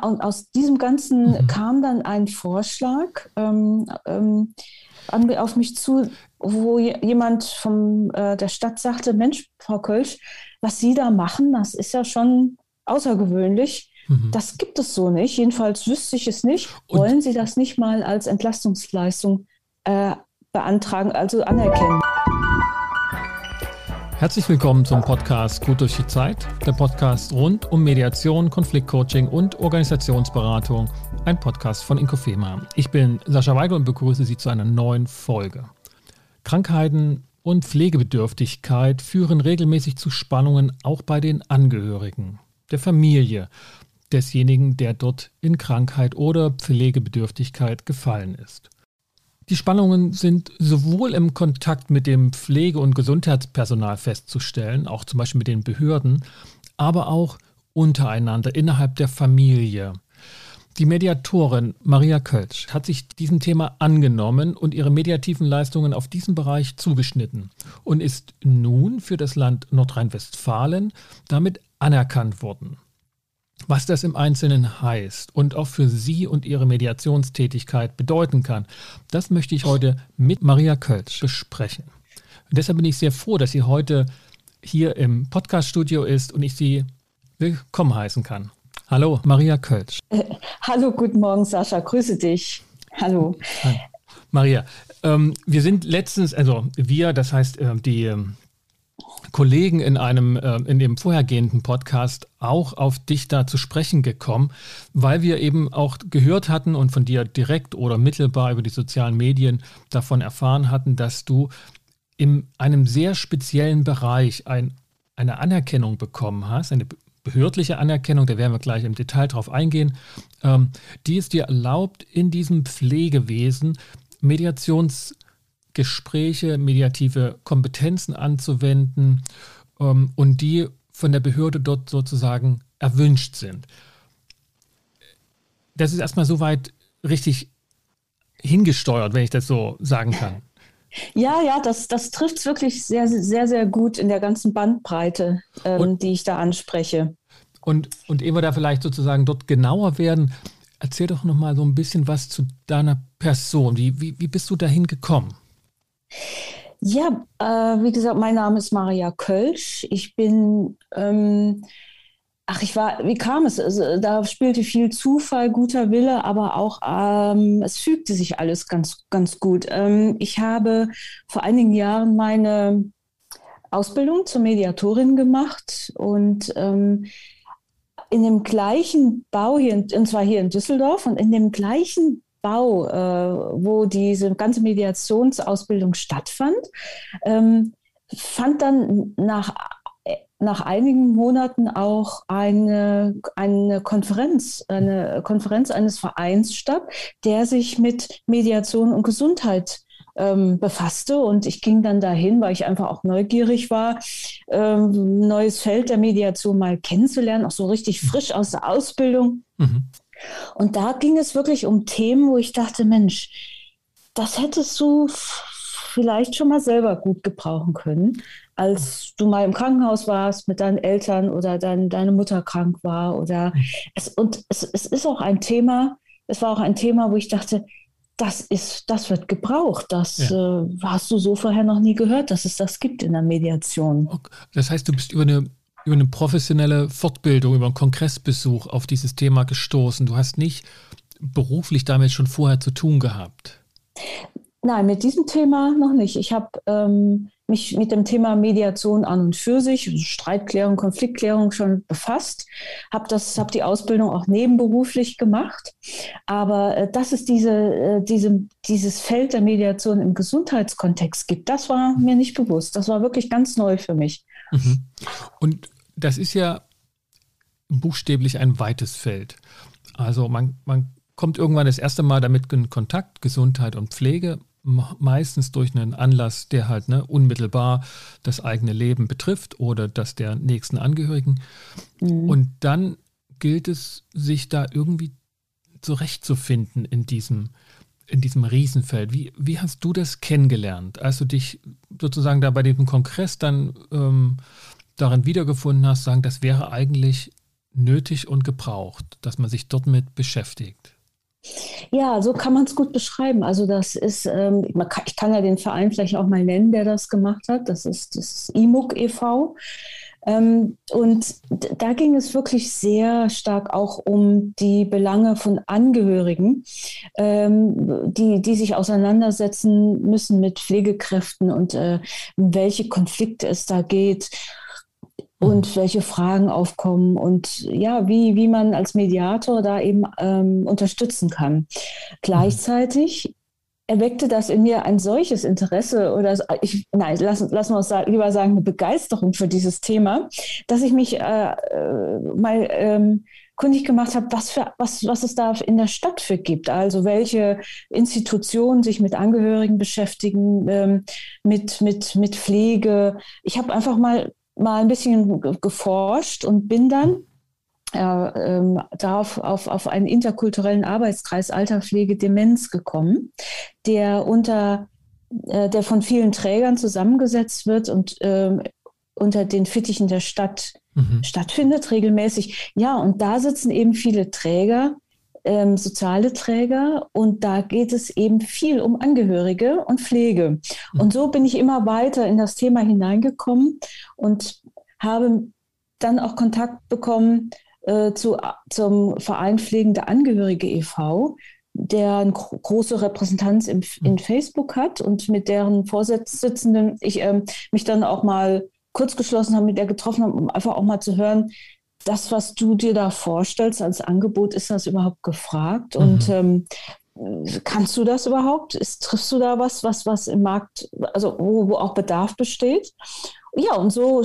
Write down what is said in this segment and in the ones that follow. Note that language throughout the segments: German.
Und aus diesem Ganzen mhm. kam dann ein Vorschlag ähm, ähm, auf mich zu, wo jemand von äh, der Stadt sagte, Mensch, Frau Kölsch, was Sie da machen, das ist ja schon außergewöhnlich. Mhm. Das gibt es so nicht. Jedenfalls wüsste ich es nicht. Und Wollen Sie das nicht mal als Entlastungsleistung äh, beantragen, also anerkennen? Herzlich willkommen zum Podcast Gut durch die Zeit, der Podcast rund um Mediation, Konfliktcoaching und Organisationsberatung, ein Podcast von Inkofema. Ich bin Sascha Weigel und begrüße Sie zu einer neuen Folge. Krankheiten und Pflegebedürftigkeit führen regelmäßig zu Spannungen auch bei den Angehörigen, der Familie desjenigen, der dort in Krankheit oder Pflegebedürftigkeit gefallen ist. Die Spannungen sind sowohl im Kontakt mit dem Pflege- und Gesundheitspersonal festzustellen, auch zum Beispiel mit den Behörden, aber auch untereinander innerhalb der Familie. Die Mediatorin Maria Kölsch hat sich diesem Thema angenommen und ihre mediativen Leistungen auf diesen Bereich zugeschnitten und ist nun für das Land Nordrhein-Westfalen damit anerkannt worden. Was das im Einzelnen heißt und auch für Sie und Ihre Mediationstätigkeit bedeuten kann, das möchte ich heute mit Maria Kölsch besprechen. Und deshalb bin ich sehr froh, dass sie heute hier im Podcaststudio ist und ich Sie willkommen heißen kann. Hallo, Maria Kölsch. Äh, hallo, guten Morgen, Sascha. Grüße dich. Hallo. Hi. Maria, ähm, wir sind letztens, also wir, das heißt äh, die ähm, Kollegen in einem äh, in dem vorhergehenden Podcast auch auf dich da zu sprechen gekommen, weil wir eben auch gehört hatten und von dir direkt oder mittelbar über die sozialen Medien davon erfahren hatten, dass du in einem sehr speziellen Bereich ein, eine Anerkennung bekommen hast, eine behördliche Anerkennung, da werden wir gleich im Detail drauf eingehen, ähm, die es dir erlaubt, in diesem Pflegewesen Mediations Gespräche, mediative Kompetenzen anzuwenden ähm, und die von der Behörde dort sozusagen erwünscht sind. Das ist erstmal soweit richtig hingesteuert, wenn ich das so sagen kann. Ja, ja, das, das trifft es wirklich sehr, sehr, sehr gut in der ganzen Bandbreite, ähm, und, die ich da anspreche. Und, und ehe wir da vielleicht sozusagen dort genauer werden, erzähl doch nochmal so ein bisschen was zu deiner Person. Wie, wie, wie bist du dahin gekommen? Ja, äh, wie gesagt, mein Name ist Maria Kölsch. Ich bin, ähm, ach, ich war, wie kam es? Also, da spielte viel Zufall, guter Wille, aber auch, ähm, es fügte sich alles ganz, ganz gut. Ähm, ich habe vor einigen Jahren meine Ausbildung zur Mediatorin gemacht und ähm, in dem gleichen Bau hier, und zwar hier in Düsseldorf, und in dem gleichen Bau, äh, wo diese ganze Mediationsausbildung stattfand, ähm, fand dann nach, nach einigen Monaten auch eine, eine Konferenz, eine Konferenz eines Vereins statt, der sich mit Mediation und Gesundheit ähm, befasste. Und ich ging dann dahin, weil ich einfach auch neugierig war, ähm, neues Feld der Mediation mal kennenzulernen, auch so richtig frisch aus der Ausbildung. Mhm. Und da ging es wirklich um Themen, wo ich dachte, Mensch, das hättest du vielleicht schon mal selber gut gebrauchen können, als du mal im Krankenhaus warst mit deinen Eltern oder dein, deine Mutter krank war. Oder es, und es, es ist auch ein Thema, es war auch ein Thema, wo ich dachte, das ist, das wird gebraucht. Das ja. äh, hast du so vorher noch nie gehört, dass es das gibt in der Mediation. Okay. Das heißt, du bist über eine über eine professionelle Fortbildung, über einen Kongressbesuch auf dieses Thema gestoßen. Du hast nicht beruflich damit schon vorher zu tun gehabt. Nein, mit diesem Thema noch nicht. Ich habe ähm, mich mit dem Thema Mediation an und für sich, also Streitklärung, Konfliktklärung schon befasst, habe hab die Ausbildung auch nebenberuflich gemacht. Aber äh, dass es diese, äh, diese, dieses Feld der Mediation im Gesundheitskontext gibt, das war mir nicht bewusst. Das war wirklich ganz neu für mich. Mhm. Und das ist ja buchstäblich ein weites Feld. Also man, man kommt irgendwann das erste Mal damit in Kontakt, Gesundheit und Pflege, meistens durch einen Anlass, der halt ne, unmittelbar das eigene Leben betrifft oder das der nächsten Angehörigen. Mhm. Und dann gilt es, sich da irgendwie zurechtzufinden in diesem, in diesem Riesenfeld. Wie, wie hast du das kennengelernt, als du dich sozusagen da bei diesem Kongress dann ähm, darin wiedergefunden hast, sagen, das wäre eigentlich nötig und gebraucht, dass man sich dort mit beschäftigt? Ja, so kann man es gut beschreiben. Also das ist, ähm, ich kann ja den Verein vielleicht auch mal nennen, der das gemacht hat. Das ist das IMUG e.V. Ähm, und da ging es wirklich sehr stark auch um die Belange von Angehörigen, ähm, die, die sich auseinandersetzen müssen mit Pflegekräften und äh, welche Konflikte es da geht und mhm. welche Fragen aufkommen und ja, wie, wie man als Mediator da eben ähm, unterstützen kann. Gleichzeitig erweckte das in mir ein solches Interesse oder ich, nein, lassen, lassen wir uns lieber sagen, eine Begeisterung für dieses Thema, dass ich mich äh, äh, mal ähm, kundig gemacht habe, was, für, was, was es da in der Stadt für gibt. Also welche Institutionen sich mit Angehörigen beschäftigen, ähm, mit, mit, mit Pflege. Ich habe einfach mal mal ein bisschen geforscht und bin dann äh, ähm, darauf auf, auf einen interkulturellen Arbeitskreis Alterpflege Demenz gekommen, der unter äh, der von vielen Trägern zusammengesetzt wird und äh, unter den Fittichen der Stadt mhm. stattfindet, regelmäßig. Ja, und da sitzen eben viele Träger, ähm, soziale Träger und da geht es eben viel um Angehörige und Pflege. Mhm. Und so bin ich immer weiter in das Thema hineingekommen und habe dann auch Kontakt bekommen äh, zu, zum Verein Pflegende Angehörige e.V., der eine große Repräsentanz im, in mhm. Facebook hat und mit deren Vorsitzenden ich äh, mich dann auch mal kurz geschlossen habe, mit der getroffen habe, um einfach auch mal zu hören, das, was du dir da vorstellst als Angebot, ist das überhaupt gefragt? Mhm. Und ähm, kannst du das überhaupt? Ist, triffst du da was, was, was im Markt, also wo, wo auch Bedarf besteht? Ja, und so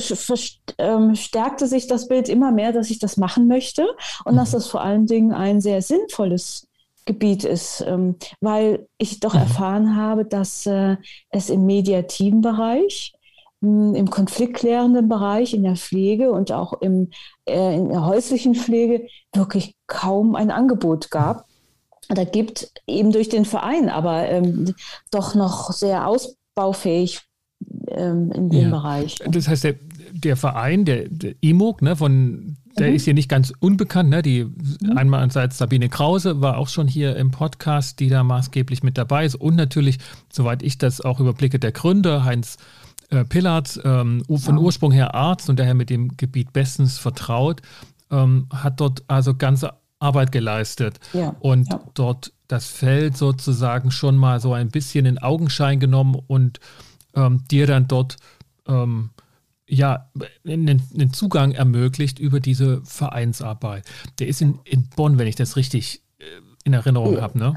ähm, stärkte sich das Bild immer mehr, dass ich das machen möchte und mhm. dass das vor allen Dingen ein sehr sinnvolles Gebiet ist, ähm, weil ich doch mhm. erfahren habe, dass äh, es im mediativen Bereich im konfliktklärenden Bereich, in der Pflege und auch im, äh, in der häuslichen Pflege wirklich kaum ein Angebot gab. Da gibt eben durch den Verein, aber ähm, doch noch sehr ausbaufähig ähm, in dem ja. Bereich. Das heißt, der, der Verein, der, der IMOG, ne, von, der mhm. ist hier nicht ganz unbekannt. Ne? Die mhm. einmal seit Sabine Krause war auch schon hier im Podcast, die da maßgeblich mit dabei ist. Und natürlich, soweit ich das auch überblicke, der Gründer Heinz äh, Pillard, ähm, von Ursprung her Arzt und daher mit dem Gebiet bestens vertraut, ähm, hat dort also ganze Arbeit geleistet ja, und ja. dort das Feld sozusagen schon mal so ein bisschen in Augenschein genommen und ähm, dir dann dort ähm, ja, einen, einen, Zugang ermöglicht über diese Vereinsarbeit. Der ist in, in Bonn, wenn ich das richtig äh, in Erinnerung habe, ne?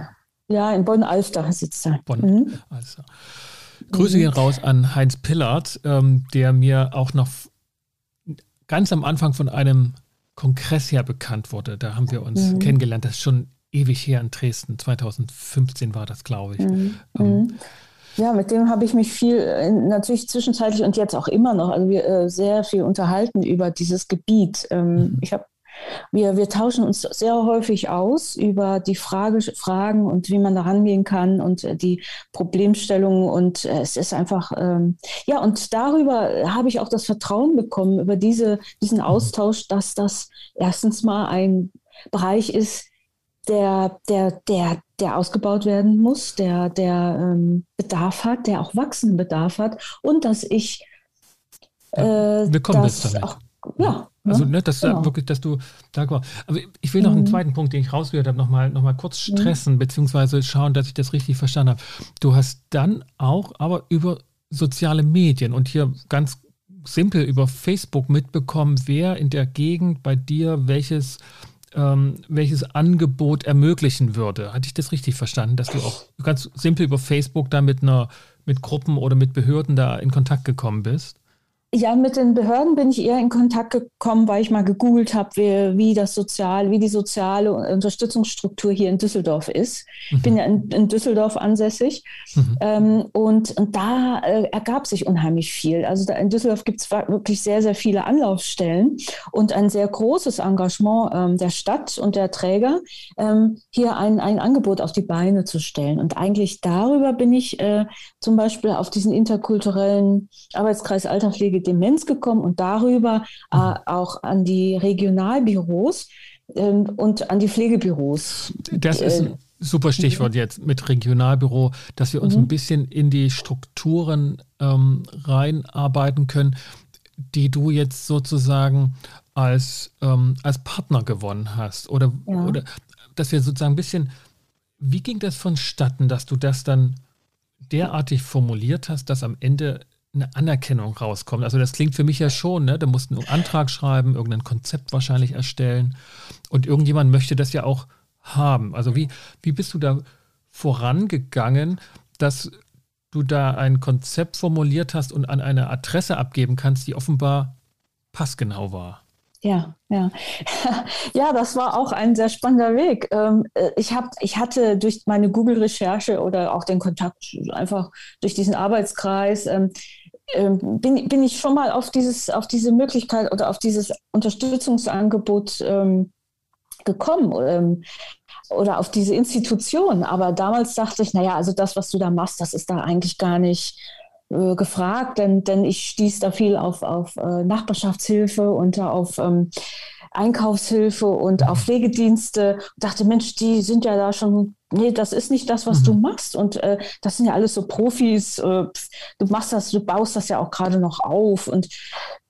Ja, in Bonn-Alster sitzt er. Bonn-Alster. Mhm. Grüße gehen raus an Heinz Pillard, ähm, der mir auch noch ganz am Anfang von einem Kongress her bekannt wurde. Da haben wir uns mhm. kennengelernt. Das ist schon ewig her in Dresden. 2015 war das, glaube ich. Mhm. Ähm, mhm. ja, mit dem habe ich mich viel, äh, natürlich zwischenzeitlich und jetzt auch immer noch, also wir äh, sehr viel unterhalten über dieses Gebiet. Ähm, mhm. Ich habe wir, wir tauschen uns sehr häufig aus über die Frage, Fragen und wie man da rangehen kann und äh, die Problemstellungen. Und äh, es ist einfach, ähm, ja, und darüber habe ich auch das Vertrauen bekommen, über diese, diesen Austausch, dass das erstens mal ein Bereich ist, der, der, der, der ausgebaut werden muss, der, der ähm, Bedarf hat, der auch wachsenden Bedarf hat und dass ich äh, willkommen das bist damit. auch ja, also, ne, dass, genau. wirklich, dass du da war. Aber ich will noch mhm. einen zweiten Punkt, den ich rausgehört habe, nochmal noch mal kurz mhm. stressen, mhm. beziehungsweise schauen, dass ich das richtig verstanden habe. Du hast dann auch aber über soziale Medien und hier ganz simpel über Facebook mitbekommen, wer in der Gegend bei dir welches, ähm, welches Angebot ermöglichen würde. Hatte ich das richtig verstanden, dass du auch ganz simpel über Facebook da mit einer mit Gruppen oder mit Behörden da in Kontakt gekommen bist? Ja, mit den Behörden bin ich eher in Kontakt gekommen, weil ich mal gegoogelt habe, wie, wie das sozial, wie die soziale Unterstützungsstruktur hier in Düsseldorf ist. Mhm. Ich bin mhm. ja in, in Düsseldorf ansässig mhm. ähm, und, und da äh, ergab sich unheimlich viel. Also da in Düsseldorf gibt es wirklich sehr, sehr viele Anlaufstellen und ein sehr großes Engagement ähm, der Stadt und der Träger, ähm, hier ein, ein Angebot auf die Beine zu stellen. Und eigentlich darüber bin ich äh, zum Beispiel auf diesen interkulturellen Arbeitskreis Alterpflege Demenz gekommen und darüber äh, mhm. auch an die Regionalbüros ähm, und an die Pflegebüros. Das ist ein super Stichwort mhm. jetzt mit Regionalbüro, dass wir uns mhm. ein bisschen in die Strukturen ähm, reinarbeiten können, die du jetzt sozusagen als, ähm, als Partner gewonnen hast. Oder, ja. oder dass wir sozusagen ein bisschen, wie ging das vonstatten, dass du das dann derartig formuliert hast, dass am Ende eine Anerkennung rauskommt. Also das klingt für mich ja schon, ne? Da musst du einen Antrag schreiben, irgendein Konzept wahrscheinlich erstellen und irgendjemand möchte das ja auch haben. Also wie, wie bist du da vorangegangen, dass du da ein Konzept formuliert hast und an eine Adresse abgeben kannst, die offenbar passgenau war? Ja, ja. Ja, das war auch ein sehr spannender Weg. Ähm, äh, ich, hab, ich hatte durch meine Google-Recherche oder auch den Kontakt einfach durch diesen Arbeitskreis, ähm, bin, bin ich schon mal auf, dieses, auf diese Möglichkeit oder auf dieses Unterstützungsangebot gekommen oder auf diese Institution. Aber damals dachte ich, naja, also das, was du da machst, das ist da eigentlich gar nicht äh, gefragt, denn, denn ich stieß da viel auf, auf äh, Nachbarschaftshilfe und auf ähm, Einkaufshilfe und auf Pflegedienste. Und dachte, Mensch, die sind ja da schon, nee, das ist nicht das, was mhm. du machst. Und äh, das sind ja alles so Profis. Äh, du machst das, du baust das ja auch gerade noch auf. Und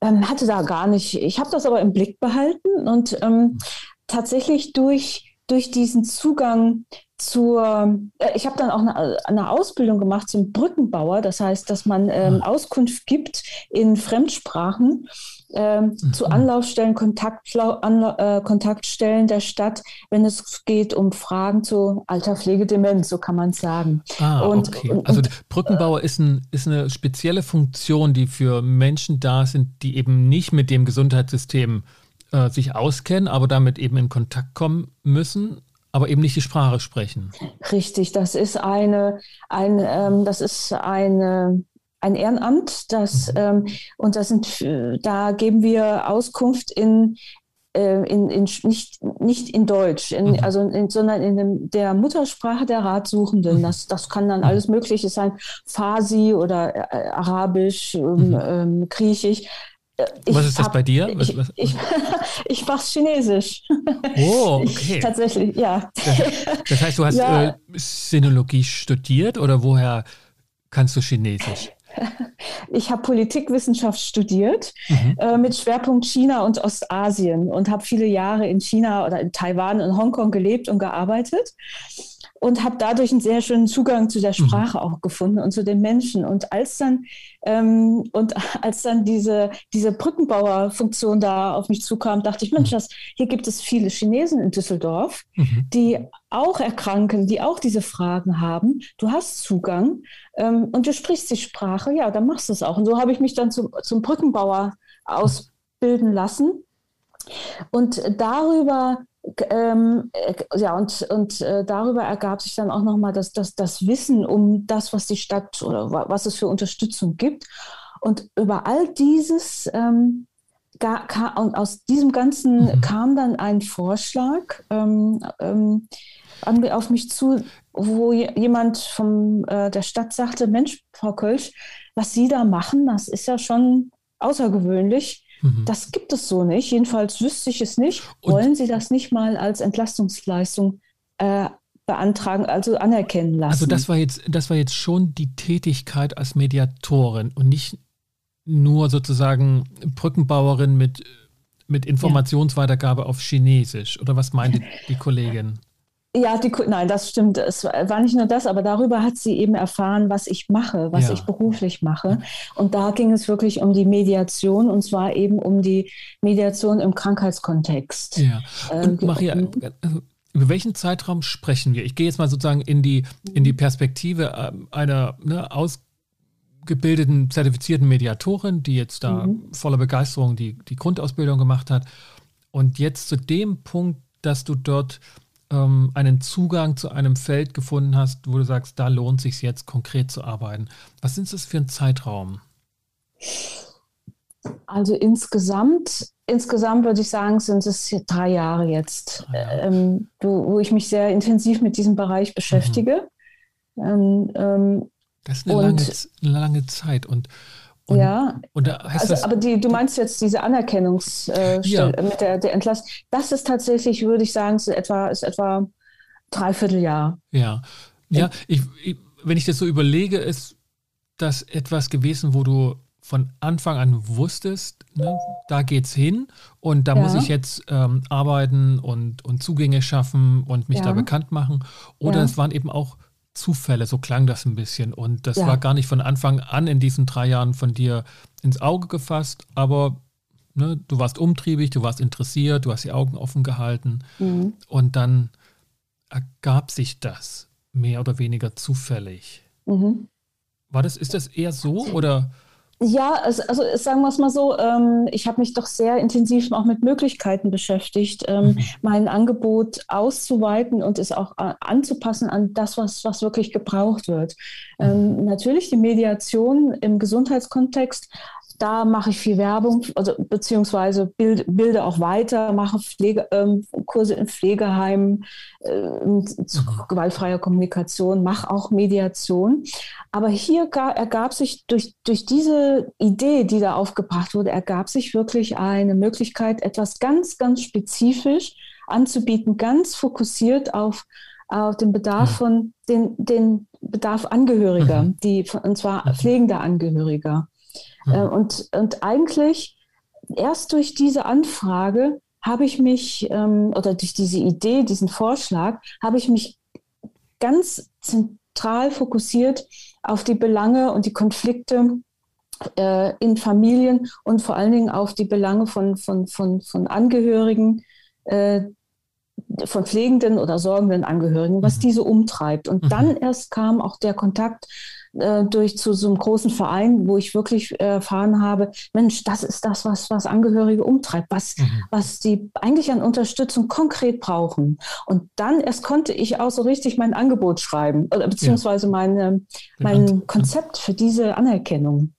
ähm, hatte da gar nicht, ich habe das aber im Blick behalten und ähm, tatsächlich durch, durch diesen Zugang zur, äh, ich habe dann auch eine, eine, Ausbildung gemacht zum Brückenbauer, das heißt, dass man ähm, ah. Auskunft gibt in Fremdsprachen ähm, mhm. zu Anlaufstellen, Kontakt, Anla äh, Kontaktstellen der Stadt, wenn es geht um Fragen zu Alter, Pflege, Demenz, so kann man es sagen. Ah, und, okay. Und, also Brückenbauer ist, ein, ist eine spezielle Funktion, die für Menschen da sind, die eben nicht mit dem Gesundheitssystem äh, sich auskennen, aber damit eben in Kontakt kommen müssen aber eben nicht die Sprache sprechen. Richtig, das ist eine, ein, ähm, das ist eine, ein Ehrenamt, das, mhm. ähm, und das sind, da geben wir Auskunft in, äh, in, in, nicht, nicht in Deutsch, in, mhm. also in, sondern in dem, der Muttersprache der Ratsuchenden. Mhm. Das, das kann dann mhm. alles Mögliche sein, Farsi oder äh, Arabisch, ähm, mhm. ähm, Griechisch. Ich was ist das hab, bei dir? Was, was? Ich, ich, ich mache Chinesisch. Oh, okay. Ich, tatsächlich, ja. Das, das, heißt, du hast ja. äh, Sinologie studiert oder woher kannst du Chinesisch? Ich habe Politikwissenschaft studiert mhm. äh, mit Schwerpunkt China und Ostasien und habe viele Jahre in China oder in Taiwan und Hongkong gelebt und gearbeitet und habe dadurch einen sehr schönen Zugang zu der mhm. Sprache mhm. auch gefunden und zu den Menschen. Und als dann ähm, und als dann diese, diese Brückenbauerfunktion da auf mich zukam, dachte ich, Mensch, mhm. das, hier gibt es viele Chinesen in Düsseldorf, mhm. die auch erkranken, die auch diese Fragen haben. Du hast Zugang ähm, und du sprichst die Sprache, ja, dann machst du es auch. Und so habe ich mich dann zum, zum Brückenbauer ausbilden lassen. Und darüber ähm, äh, ja, und, und äh, darüber ergab sich dann auch nochmal das, das, das Wissen um das, was die Stadt oder was es für Unterstützung gibt. Und über all dieses ähm, gar, kam, und aus diesem Ganzen mhm. kam dann ein Vorschlag ähm, ähm auf mich zu, wo jemand von äh, der Stadt sagte, Mensch, Frau Kölsch, was Sie da machen, das ist ja schon außergewöhnlich. Mhm. Das gibt es so nicht. Jedenfalls wüsste ich es nicht. Und Wollen Sie das nicht mal als Entlastungsleistung äh, beantragen, also anerkennen lassen? Also das war jetzt, das war jetzt schon die Tätigkeit als Mediatorin und nicht nur sozusagen Brückenbauerin mit, mit Informationsweitergabe auf Chinesisch. Oder was meinte die Kollegin? Ja, die, nein, das stimmt. Es war nicht nur das, aber darüber hat sie eben erfahren, was ich mache, was ja. ich beruflich mache. Und da ging es wirklich um die Mediation und zwar eben um die Mediation im Krankheitskontext. Ja. Und ähm, Maria, also, über welchen Zeitraum sprechen wir? Ich gehe jetzt mal sozusagen in die, in die Perspektive ähm, einer ne, ausgebildeten, zertifizierten Mediatorin, die jetzt da mhm. voller Begeisterung die, die Grundausbildung gemacht hat. Und jetzt zu dem Punkt, dass du dort ähm, einen Zugang zu einem Feld gefunden hast, wo du sagst, da lohnt sich jetzt konkret zu arbeiten. Was ist das für ein Zeitraum? Also insgesamt, insgesamt würde ich sagen, sind es drei Jahre jetzt, drei Jahre. Ähm, wo, wo, ich mich sehr intensiv mit diesem Bereich beschäftige. Mhm. Ähm, das ist eine lange, eine lange, Zeit. Und, Und, ja, und da also, das, aber die, du meinst jetzt diese Anerkennungsstelle äh, ja. mit der, der Entlassung. Das ist tatsächlich, würde ich sagen, ist etwa, ist etwa dreiviertel Jahr. Ja, ja, ich, ich, wenn ich das so überlege, ist das etwas gewesen, wo du von Anfang an wusstest, ne, da geht's hin und da ja. muss ich jetzt ähm, arbeiten und, und Zugänge schaffen und mich ja. da bekannt machen. Oder ja. es waren eben auch Zufälle, so klang das ein bisschen. Und das war gar nicht von Anfang an in diesen drei Jahren von dir ins Auge gefasst, aber ne, du warst umtriebig, du warst interessiert, du hast die Augen offen gehalten mhm. und dann ergab sich das mehr oder weniger zufällig. Mhm. War das, ist das eher so oder? Ja, also, also sagen wir es mal so, ähm, ich habe mich doch sehr intensiv auch mit Möglichkeiten beschäftigt, ähm, mhm. mein Angebot auszuweiten und es auch äh, anzupassen an das, was, was wirklich gebraucht wird. Ähm, mhm. natürlich die Mediation im Gesundheitskontext da mache ich viel Werbung, also beziehungsweise bild, bilde auch weiter, mache Pflege, ähm, Kurse in Pflegeheimen äh, zu mhm. gewaltfreier Kommunikation, mache auch Mediation. Aber hier ergab sich durch, durch diese Idee, die da aufgebracht wurde, ergab sich wirklich eine Möglichkeit, etwas ganz, ganz spezifisch anzubieten, ganz fokussiert auf auf den Bedarf mhm. von den, den Bedarf Angehöriger, mhm. die und zwar pflegender Angehöriger. Äh, mhm. und, und eigentlich erst durch diese Anfrage habe ich mich, ähm, oder durch diese Idee, diesen Vorschlag, habe ich mich ganz zentral fokussiert auf die Belange und die Konflikte äh, in Familien und vor allen Dingen auf die Belange von, von, von, von Angehörigen, äh, von pflegenden oder sorgenden Angehörigen, was mhm. diese umtreibt. Und mhm. dann erst kam auch der Kontakt äh, durch zu so einem großen Verein, wo ich wirklich erfahren habe, Mensch, das ist das, was, was Angehörige umtreibt, was, mhm. was die eigentlich an Unterstützung konkret brauchen. Und dann erst konnte ich auch so richtig mein Angebot schreiben, oder beziehungsweise ja. meine, mein Konzept für diese Anerkennung.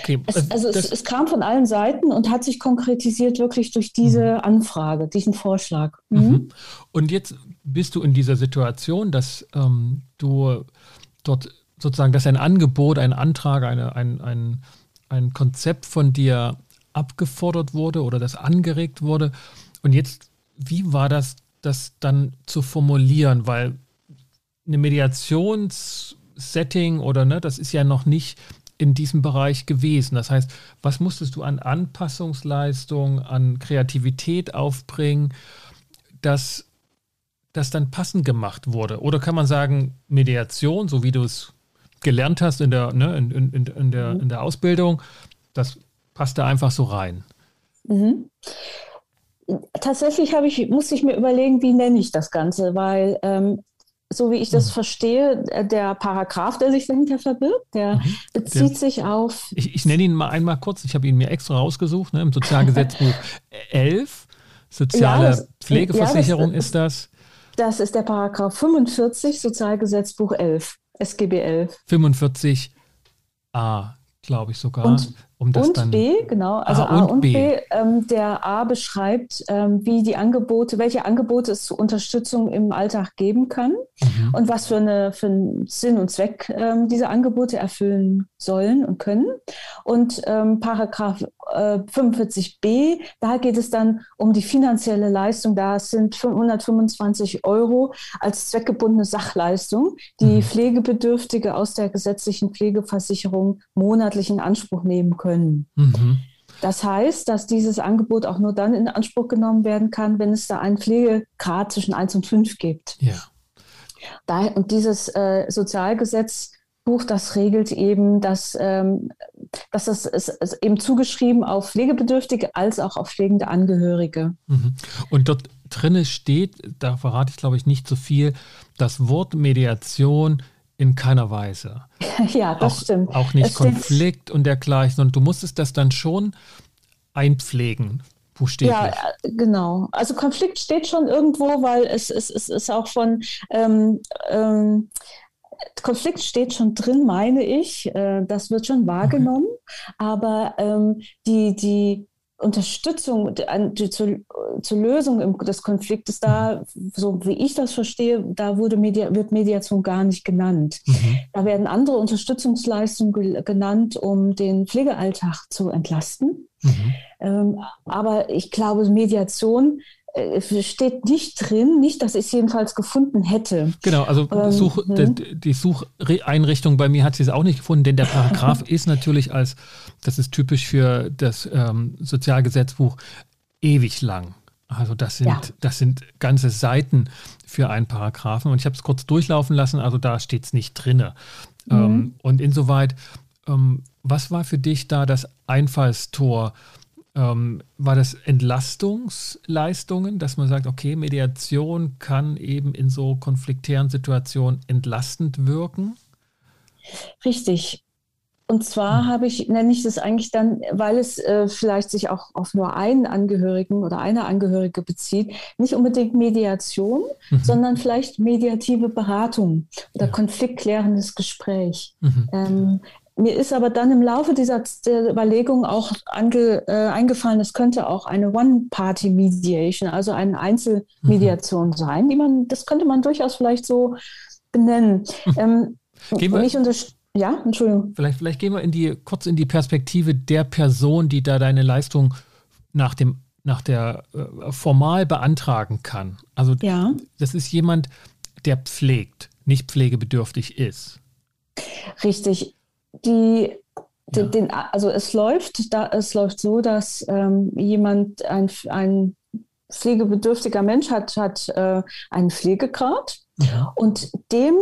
Okay. Es, äh, also es, es, kam von allen Seiten und hat sich konkretisiert wirklich durch diese mhm. Anfrage, diesen Vorschlag. Mhm. Mhm. Und jetzt bist du in dieser Situation, dass ähm, du dort sozusagen, dass ein Angebot, ein Antrag, eine, ein, ein, ein Konzept von dir abgefordert wurde oder das angeregt wurde. Und jetzt, wie war das, das dann zu formulieren? Weil eine Mediationssetting oder ne, das ist ja noch nicht in diesem Bereich gewesen. Das heißt, was musstest du an Anpassungsleistung, an Kreativität aufbringen, dass das dann passend gemacht wurde? Oder kann man sagen, Mediation, so wie du es gelernt hast in der, ne, in, in, in, der, mhm. in der Ausbildung, das passt da einfach so rein. Mhm. Tatsächlich ich, musste ich mir überlegen, wie nenne ich das Ganze, weil ähm, so wie ich das mhm. verstehe, äh, der Paragraph, der sich dahinter verbirgt, der mhm. bezieht der, sich auf. Ich, ich, nenne ihn mal einmal kurz, ich habe ihn mir extra rausgesucht, ne, im Sozialgesetzbuch 11, soziale ja, das, Pflegeversicherung ja, das, ist das. Das ist der Paragraph 45, Sozialgesetzbuch 11. SGB 11. 45a, glaube ich sogar. Und um das und dann, B, genau, also A, A und, und B. B ähm, der A beschreibt, ähm, wie die Angebote, welche Angebote es zur Unterstützung im Alltag geben kann mhm. und was für, eine, für einen Sinn und Zweck ähm, diese Angebote erfüllen sollen und können. Und ähm, Paragraph äh, 45b, da geht es dann um die finanzielle Leistung. Da sind 125 Euro als zweckgebundene Sachleistung, die mhm. Pflegebedürftige aus der gesetzlichen Pflegeversicherung monatlich in Anspruch nehmen können. Mhm. Das heißt, dass dieses Angebot auch nur dann in Anspruch genommen werden kann, wenn es da einen Pflegegrad zwischen 1 und 5 gibt. Ja. Da, und dieses äh, Sozialgesetzbuch, das regelt eben, dass, ähm, dass das ist, ist eben zugeschrieben auf Pflegebedürftige als auch auf pflegende Angehörige. Mhm. Und dort drinne steht, da verrate ich glaube ich nicht zu so viel, das Wort Mediation in keiner Weise. Ja, das auch, stimmt. Auch nicht es Konflikt und dergleichen. Und du musstest das dann schon einpflegen, buchstäblich. Ja, äh, genau. Also Konflikt steht schon irgendwo, weil es, es, es ist auch von ähm, ähm, Konflikt steht schon drin, meine ich. Äh, das wird schon wahrgenommen. Aber ähm, die, die Unterstützung die, zur, zur, Lösung des Konfliktes, da, so wie ich das verstehe, da wurde Media, wird Mediation gar nicht genannt. Mhm. Da werden andere Unterstützungsleistungen genannt, um den Pflegealltag zu entlasten. Mhm. Ähm, aber ich glaube, Mediation steht nicht drin, nicht, dass ich es jedenfalls gefunden hätte. Genau, also ähm, Such, hm. die, die Sucheinrichtung bei mir hat sie es auch nicht gefunden, denn der Paragraph ist natürlich als, das ist typisch für das ähm, Sozialgesetzbuch, ewig lang. Also das sind, ja. das sind ganze Seiten für einen Paragraphen und ich habe es kurz durchlaufen lassen, also da steht es nicht drin. Mhm. Ähm, und insoweit, ähm, was war für dich da das Einfallstor? Ähm, war das Entlastungsleistungen, dass man sagt, okay, Mediation kann eben in so konfliktären Situationen entlastend wirken? Richtig. Und zwar hm. habe ich, nenne ich das eigentlich dann, weil es äh, vielleicht sich auch auf nur einen Angehörigen oder eine Angehörige bezieht, nicht unbedingt Mediation, mhm. sondern vielleicht mediative Beratung oder ja. konfliktklärendes Gespräch. Mhm. Ähm, mir ist aber dann im Laufe dieser Überlegung auch ange, äh, eingefallen, es könnte auch eine One-Party-Mediation, also eine Einzelmediation mhm. sein, die man, das könnte man durchaus vielleicht so benennen. Ähm, gehen wir, nicht ja, Entschuldigung. Vielleicht, vielleicht gehen wir in die, kurz in die Perspektive der Person, die da deine Leistung nach dem nach der äh, formal beantragen kann. Also ja. das ist jemand, der pflegt, nicht pflegebedürftig ist. Richtig die, ja. den, also es läuft, da, es läuft so, dass ähm, jemand, ein, ein pflegebedürftiger Mensch hat, hat äh, einen Pflegegrad ja. und dem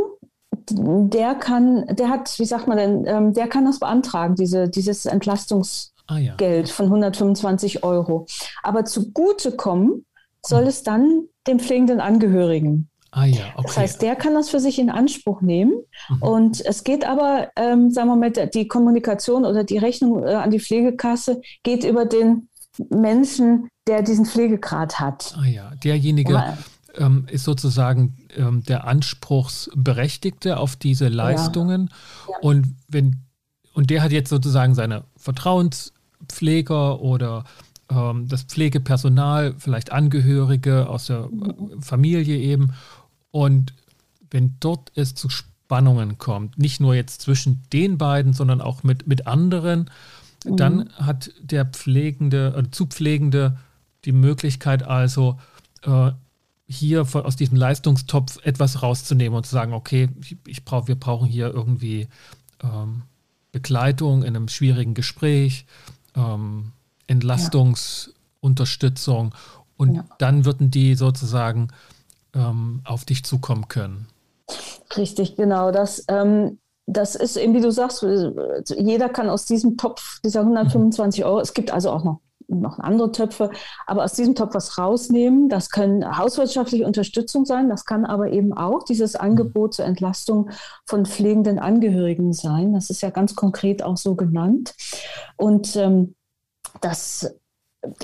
der kann, der hat, wie sagt man denn, ähm, der kann das beantragen, diese, dieses Entlastungsgeld ah, ja. von 125 Euro. Aber zugutekommen soll es dann dem pflegenden Angehörigen. Ah ja, okay. Das heißt, der kann das für sich in Anspruch nehmen. Mhm. Und es geht aber, ähm, sagen wir mal, die Kommunikation oder die Rechnung äh, an die Pflegekasse geht über den Menschen, der diesen Pflegegrad hat. Ah ja, derjenige ähm, ist sozusagen ähm, der Anspruchsberechtigte auf diese Leistungen. Ja. Ja. Und wenn und der hat jetzt sozusagen seine Vertrauenspfleger oder ähm, das Pflegepersonal, vielleicht Angehörige aus der mhm. Familie eben und wenn dort es zu Spannungen kommt, nicht nur jetzt zwischen den beiden, sondern auch mit, mit anderen, mhm. dann hat der Pflegende, äh, Zupflegende die Möglichkeit also, äh, hier von, aus diesem Leistungstopf etwas rauszunehmen und zu sagen, okay, ich, ich brauch, wir brauchen hier irgendwie ähm, Begleitung in einem schwierigen Gespräch, ähm, Entlastungsunterstützung und ja. dann würden die sozusagen ähm, auf dich zukommen können. Richtig, genau. Das, ähm, das ist eben, wie du sagst, jeder kann aus diesem Topf, dieser 125 mhm. Euro, es gibt also auch noch, noch andere Töpfe, aber aus diesem Topf was rausnehmen. Das können hauswirtschaftliche Unterstützung sein, das kann aber eben auch dieses Angebot zur Entlastung von pflegenden Angehörigen sein. Das ist ja ganz konkret auch so genannt. Und ähm, das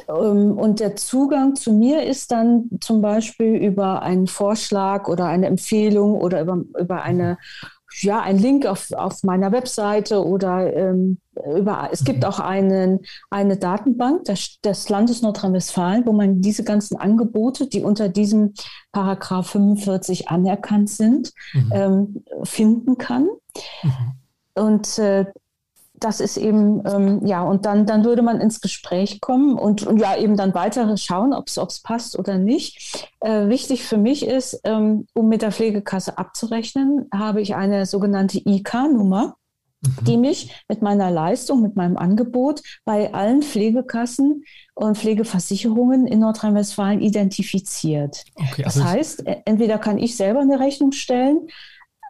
und der Zugang zu mir ist dann zum Beispiel über einen Vorschlag oder eine Empfehlung oder über, über eine, ja, einen Link auf, auf meiner Webseite oder ähm, über, es gibt mhm. auch einen, eine Datenbank des, des Landes Nordrhein-Westfalen, wo man diese ganzen Angebote, die unter diesem Paragraph 45 anerkannt sind, mhm. ähm, finden kann. Mhm. Und äh, das ist eben, ähm, ja, und dann, dann würde man ins Gespräch kommen und, und ja, eben dann weiter schauen, ob es passt oder nicht. Äh, wichtig für mich ist, ähm, um mit der Pflegekasse abzurechnen, habe ich eine sogenannte IK-Nummer, mhm. die mich mit meiner Leistung, mit meinem Angebot bei allen Pflegekassen und Pflegeversicherungen in Nordrhein-Westfalen identifiziert. Okay, also das heißt, e, entweder kann ich selber eine Rechnung stellen,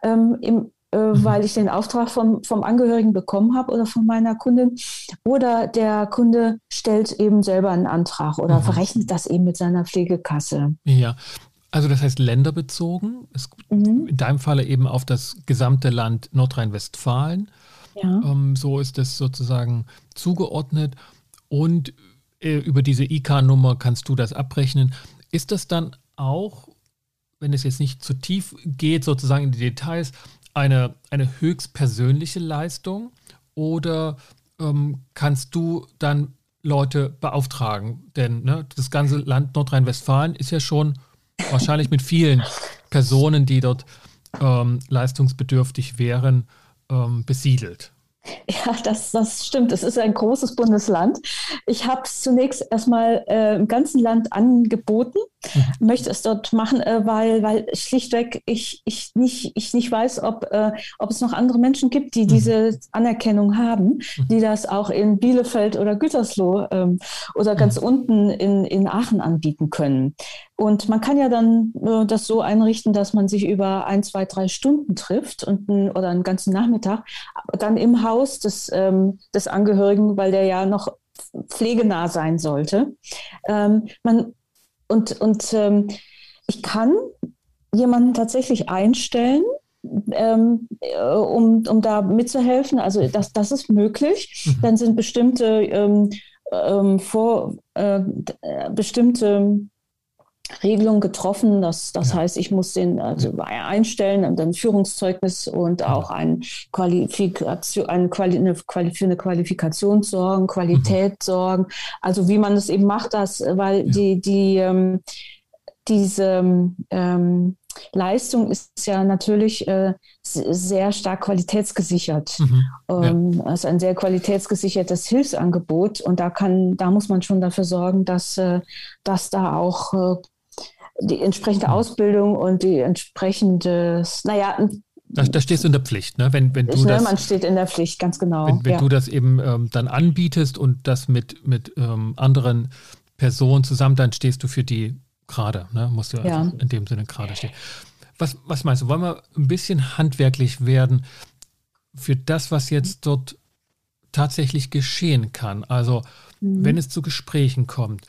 ähm, im, äh, mhm. weil ich den Auftrag vom, vom Angehörigen bekommen habe oder von meiner Kundin. Oder der Kunde stellt eben selber einen Antrag oder mhm. verrechnet das eben mit seiner Pflegekasse. Ja. Also das heißt länderbezogen, es, mhm. in deinem Falle eben auf das gesamte Land Nordrhein-Westfalen. Ja. Ähm, so ist es sozusagen zugeordnet. Und äh, über diese IK-Nummer kannst du das abrechnen. Ist das dann auch, wenn es jetzt nicht zu tief geht, sozusagen in die Details, eine, eine höchst Leistung oder ähm, kannst du dann Leute beauftragen? Denn ne, das ganze Land Nordrhein-Westfalen ist ja schon wahrscheinlich mit vielen Personen, die dort ähm, leistungsbedürftig wären, ähm, besiedelt. Ja, das, das stimmt. Es ist ein großes Bundesland. Ich habe es zunächst erstmal äh, im ganzen Land angeboten, mhm. möchte es dort machen, äh, weil, weil schlichtweg ich, ich, nicht, ich nicht weiß, ob, äh, ob es noch andere Menschen gibt, die mhm. diese Anerkennung haben, mhm. die das auch in Bielefeld oder Gütersloh ähm, oder ganz mhm. unten in, in Aachen anbieten können. Und man kann ja dann äh, das so einrichten, dass man sich über ein, zwei, drei Stunden trifft und ein, oder einen ganzen Nachmittag dann im Haus des, ähm, des Angehörigen, weil der ja noch pflegenah sein sollte. Ähm, man, und und ähm, ich kann jemanden tatsächlich einstellen, ähm, äh, um, um da mitzuhelfen. Also das, das ist möglich. Mhm. Dann sind bestimmte ähm, ähm, vor äh, bestimmte Regelung getroffen. Das, das ja. heißt, ich muss den also einstellen und dann Führungszeugnis und auch ein Qualifikation, eine Quali, eine Quali, für eine Qualifikation sorgen, Qualität mhm. sorgen. Also wie man es eben macht, das, weil ja. die, die ähm, diese ähm, Leistung ist ja natürlich äh, sehr stark qualitätsgesichert. Mhm, ähm, ja. Also ein sehr qualitätsgesichertes Hilfsangebot. Und da kann, da muss man schon dafür sorgen, dass, äh, dass da auch äh, die entsprechende. Ausbildung und die entsprechende, naja, da, da, stehst du in der Pflicht, ne? Wenn, wenn du das, man steht in der Pflicht, ganz genau. Wenn, wenn ja. du das eben ähm, dann anbietest und das mit, mit ähm, anderen Personen zusammen, dann stehst du für die gerade, ne? Musst du ja. in dem Sinne gerade stehen. Was, was meinst du? Wollen wir ein bisschen handwerklich werden für das, was jetzt dort tatsächlich geschehen kann? Also, mhm. wenn es zu Gesprächen kommt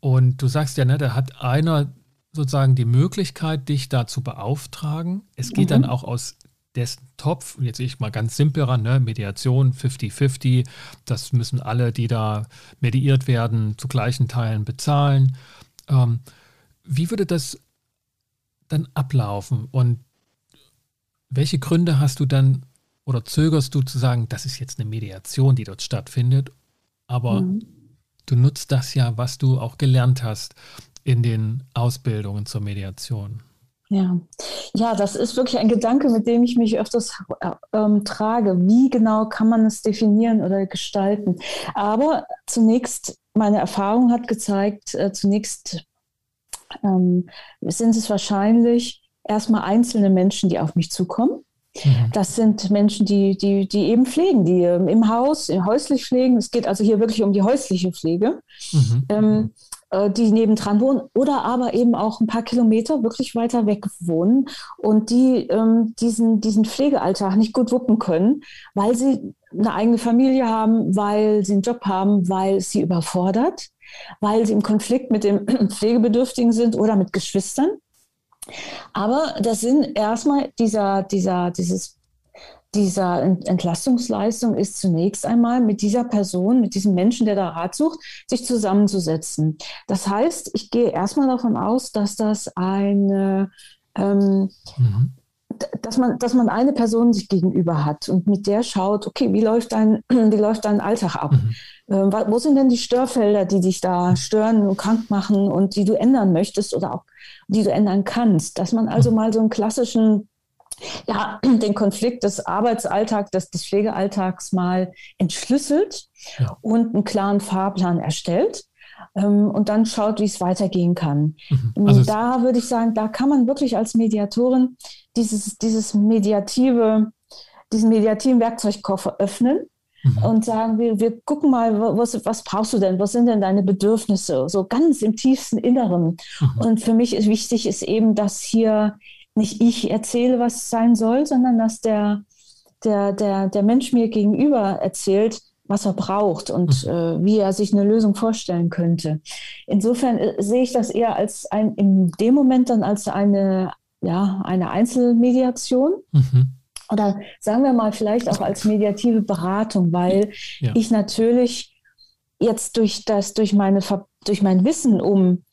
und du sagst ja, ne, da hat einer sozusagen die Möglichkeit, dich da zu beauftragen. Es geht mhm. dann auch aus dessen Topf, jetzt ich mal ganz simpel ran, ne? Mediation 50-50, das müssen alle, die da mediiert werden, zu gleichen Teilen bezahlen. Ähm, wie würde das dann ablaufen und welche Gründe hast du dann oder zögerst du zu sagen, das ist jetzt eine Mediation, die dort stattfindet, aber mhm. du nutzt das ja, was du auch gelernt hast in den Ausbildungen zur Mediation. Ja. ja, das ist wirklich ein Gedanke, mit dem ich mich öfters äh, ähm, trage. Wie genau kann man es definieren oder gestalten? Aber zunächst, meine Erfahrung hat gezeigt, äh, zunächst ähm, sind es wahrscheinlich erstmal einzelne Menschen, die auf mich zukommen. Mhm. Das sind Menschen, die, die, die eben pflegen, die ähm, im Haus, häuslich pflegen. Es geht also hier wirklich um die häusliche Pflege. Mhm. Äh, die nebendran wohnen oder aber eben auch ein paar Kilometer wirklich weiter weg wohnen und die ähm, diesen, diesen Pflegealltag nicht gut wuppen können, weil sie eine eigene Familie haben, weil sie einen Job haben, weil sie überfordert, weil sie im Konflikt mit dem Pflegebedürftigen sind oder mit Geschwistern. Aber das sind erstmal dieser, dieser, dieses dieser Entlastungsleistung ist zunächst einmal mit dieser Person, mit diesem Menschen, der da Rat sucht, sich zusammenzusetzen. Das heißt, ich gehe erstmal davon aus, dass das eine ähm, mhm dass man, dass man eine Person sich gegenüber hat und mit der schaut, okay, wie läuft dein, wie läuft dein Alltag ab? Mhm. Äh, wo sind denn die Störfelder, die dich da stören und krank machen und die du ändern möchtest oder auch die du ändern kannst? Dass man also mhm. mal so einen klassischen ja, den Konflikt des Arbeitsalltags, des, des Pflegealltags mal entschlüsselt ja. und einen klaren Fahrplan erstellt ähm, und dann schaut, wie es weitergehen kann. Mhm. Also da würde ich sagen, da kann man wirklich als Mediatorin dieses, dieses mediative, diesen mediativen Werkzeugkoffer öffnen mhm. und sagen, wir, wir gucken mal, was, was brauchst du denn? Was sind denn deine Bedürfnisse? So ganz im tiefsten Inneren. Mhm. Und für mich ist wichtig, ist eben, dass hier nicht ich erzähle, was sein soll, sondern dass der, der, der, der Mensch mir gegenüber erzählt, was er braucht und mhm. äh, wie er sich eine Lösung vorstellen könnte. Insofern äh, sehe ich das eher als ein, in dem Moment dann als eine, ja, eine Einzelmediation. Mhm. Oder sagen wir mal vielleicht auch als mediative Beratung, weil ja. ich natürlich jetzt durch das, durch meine, durch mein Wissen um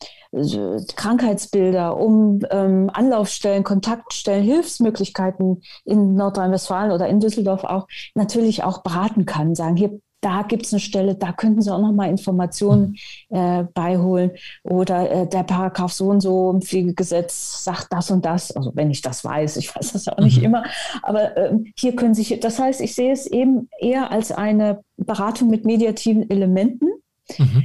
Krankheitsbilder, um ähm, Anlaufstellen, Kontaktstellen, Hilfsmöglichkeiten in Nordrhein-Westfalen oder in Düsseldorf auch natürlich auch beraten kann, sagen, hier da gibt es eine Stelle, da könnten Sie auch noch mal Informationen äh, beiholen. Oder äh, der Paragraph so und so im Pflegegesetz sagt das und das. Also wenn ich das weiß, ich weiß das ja auch nicht mhm. immer. Aber ähm, hier können sich, das heißt, ich sehe es eben eher als eine Beratung mit mediativen Elementen, mhm.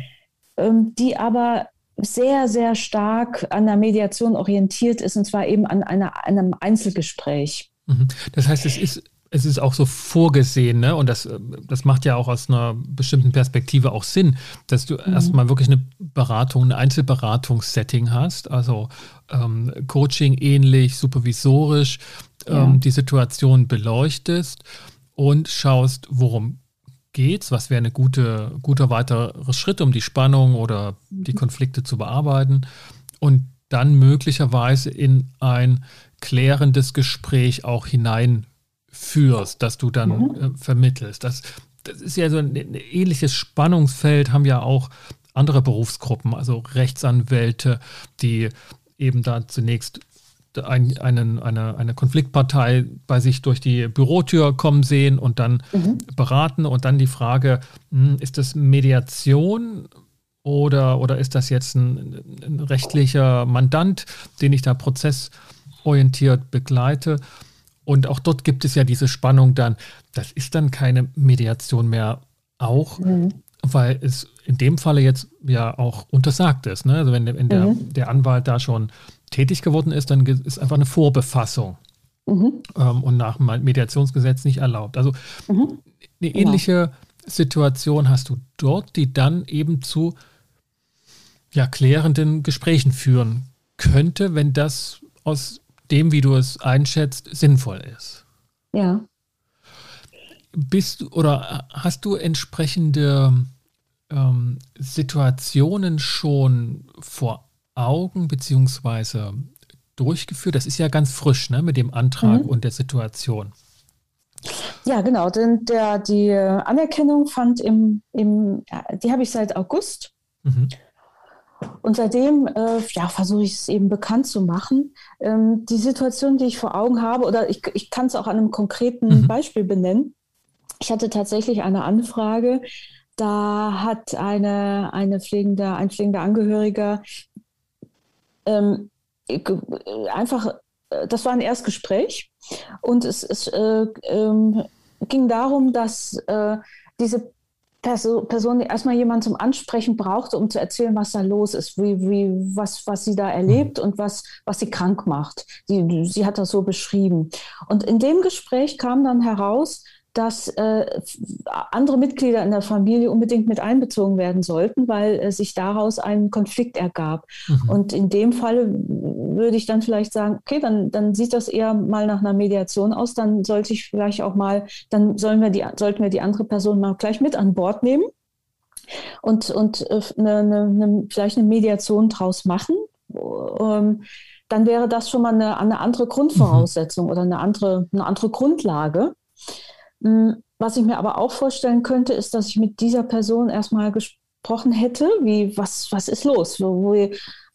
ähm, die aber sehr, sehr stark an der Mediation orientiert ist, und zwar eben an einer, einem Einzelgespräch. Mhm. Das heißt, es ist, es ist auch so vorgesehen, ne? und das, das macht ja auch aus einer bestimmten Perspektive auch Sinn, dass du mhm. erstmal wirklich eine Beratung, ein Einzelberatungssetting hast, also ähm, Coaching ähnlich, supervisorisch, ja. ähm, die Situation beleuchtest und schaust, worum geht's? Was wäre ein gute, guter weiterer Schritt, um die Spannung oder die mhm. Konflikte zu bearbeiten? Und dann möglicherweise in ein klärendes Gespräch auch hineinführst, dass du dann mhm. äh, vermittelst. Das, das ist ja so ein, ein ähnliches Spannungsfeld, haben ja auch andere Berufsgruppen, also Rechtsanwälte, die eben da zunächst ein, einen, eine, eine Konfliktpartei bei sich durch die Bürotür kommen sehen und dann mhm. beraten und dann die Frage, hm, ist das Mediation oder, oder ist das jetzt ein, ein rechtlicher Mandant, den ich da prozessorientiert begleite? Und auch dort gibt es ja diese Spannung dann, das ist dann keine Mediation mehr auch, mhm. weil es in dem Falle jetzt ja auch untersagt ist. Ne? Also wenn, wenn der, mhm. der Anwalt da schon tätig geworden ist, dann ist einfach eine Vorbefassung mhm. ähm, und nach dem Mediationsgesetz nicht erlaubt. Also mhm. eine ähnliche genau. Situation hast du dort, die dann eben zu ja, klärenden Gesprächen führen könnte, wenn das aus dem, wie du es einschätzt, sinnvoll ist. Ja. Bist du oder hast du entsprechende ähm, Situationen schon vor Augen beziehungsweise durchgeführt? Das ist ja ganz frisch ne, mit dem Antrag mhm. und der Situation. Ja, genau. Denn der, die Anerkennung fand im, im die habe ich seit August. Mhm. Und seitdem äh, ja, versuche ich es eben bekannt zu machen. Ähm, die Situation, die ich vor Augen habe, oder ich, ich kann es auch an einem konkreten mhm. Beispiel benennen. Ich hatte tatsächlich eine Anfrage, da hat eine, eine pflegende, ein pflegender Angehöriger ähm, einfach, äh, das war ein Erstgespräch und es, es äh, ähm, ging darum, dass äh, diese Person, Person erstmal jemanden zum Ansprechen brauchte, um zu erzählen, was da los ist, wie, wie, was, was sie da erlebt und was, was sie krank macht. Sie, sie hat das so beschrieben. Und in dem Gespräch kam dann heraus, dass äh, andere Mitglieder in der Familie unbedingt mit einbezogen werden sollten, weil äh, sich daraus ein Konflikt ergab. Mhm. Und in dem Fall würde ich dann vielleicht sagen, okay, dann, dann sieht das eher mal nach einer Mediation aus, dann sollte ich vielleicht auch mal, dann sollen wir die, sollten wir die andere Person mal gleich mit an Bord nehmen und, und äh, eine, eine, vielleicht eine Mediation draus machen. Ähm, dann wäre das schon mal eine, eine andere Grundvoraussetzung mhm. oder eine andere, eine andere Grundlage. Hm, was ich mir aber auch vorstellen könnte, ist, dass ich mit dieser Person erstmal gesprochen hätte, wie, was, was ist los? Wo,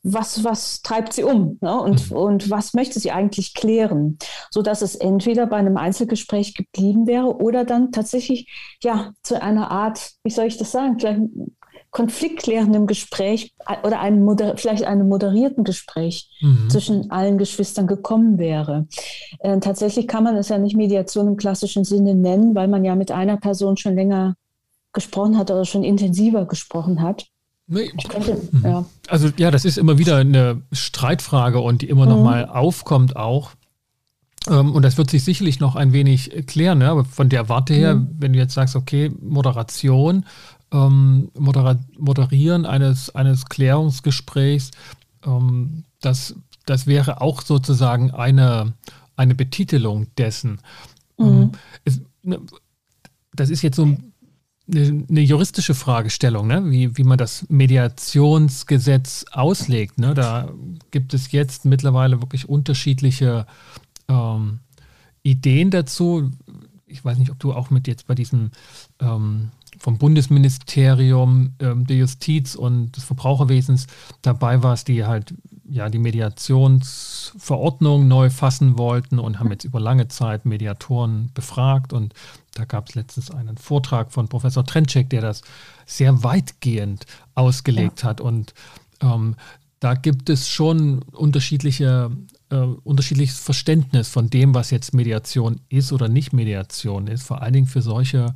was, was treibt sie um ne? und, mhm. und was möchte sie eigentlich klären, sodass es entweder bei einem Einzelgespräch geblieben wäre oder dann tatsächlich ja zu einer Art, wie soll ich das sagen, vielleicht konfliktklärendem Gespräch oder einem vielleicht einem moderierten Gespräch mhm. zwischen allen Geschwistern gekommen wäre. Äh, tatsächlich kann man es ja nicht Mediation im klassischen Sinne nennen, weil man ja mit einer Person schon länger gesprochen hat oder schon intensiver gesprochen hat. Nee. Könnte, mhm. ja. Also ja, das ist immer wieder eine Streitfrage und die immer mhm. noch mal aufkommt auch. Ähm, und das wird sich sicherlich noch ein wenig klären, ne? aber von der Warte her, mhm. wenn du jetzt sagst, okay, Moderation, ähm, Moderieren eines, eines Klärungsgesprächs, ähm, das, das wäre auch sozusagen eine, eine Betitelung dessen. Mhm. Ähm, es, ne, das ist jetzt so eine, eine juristische Fragestellung, ne? wie, wie man das Mediationsgesetz auslegt. Ne? Da gibt es jetzt mittlerweile wirklich unterschiedliche ähm, Ideen dazu. Ich weiß nicht, ob du auch mit jetzt bei diesem ähm, vom Bundesministerium ähm, der Justiz und des Verbraucherwesens dabei warst, die halt ja die Mediationsverordnung neu fassen wollten und haben jetzt über lange Zeit Mediatoren befragt. Und da gab es letztens einen Vortrag von Professor Trentschek, der das sehr weitgehend ausgelegt ja. hat. Und ähm, da gibt es schon unterschiedliche, äh, unterschiedliches Verständnis von dem, was jetzt Mediation ist oder nicht Mediation ist, vor allen Dingen für solche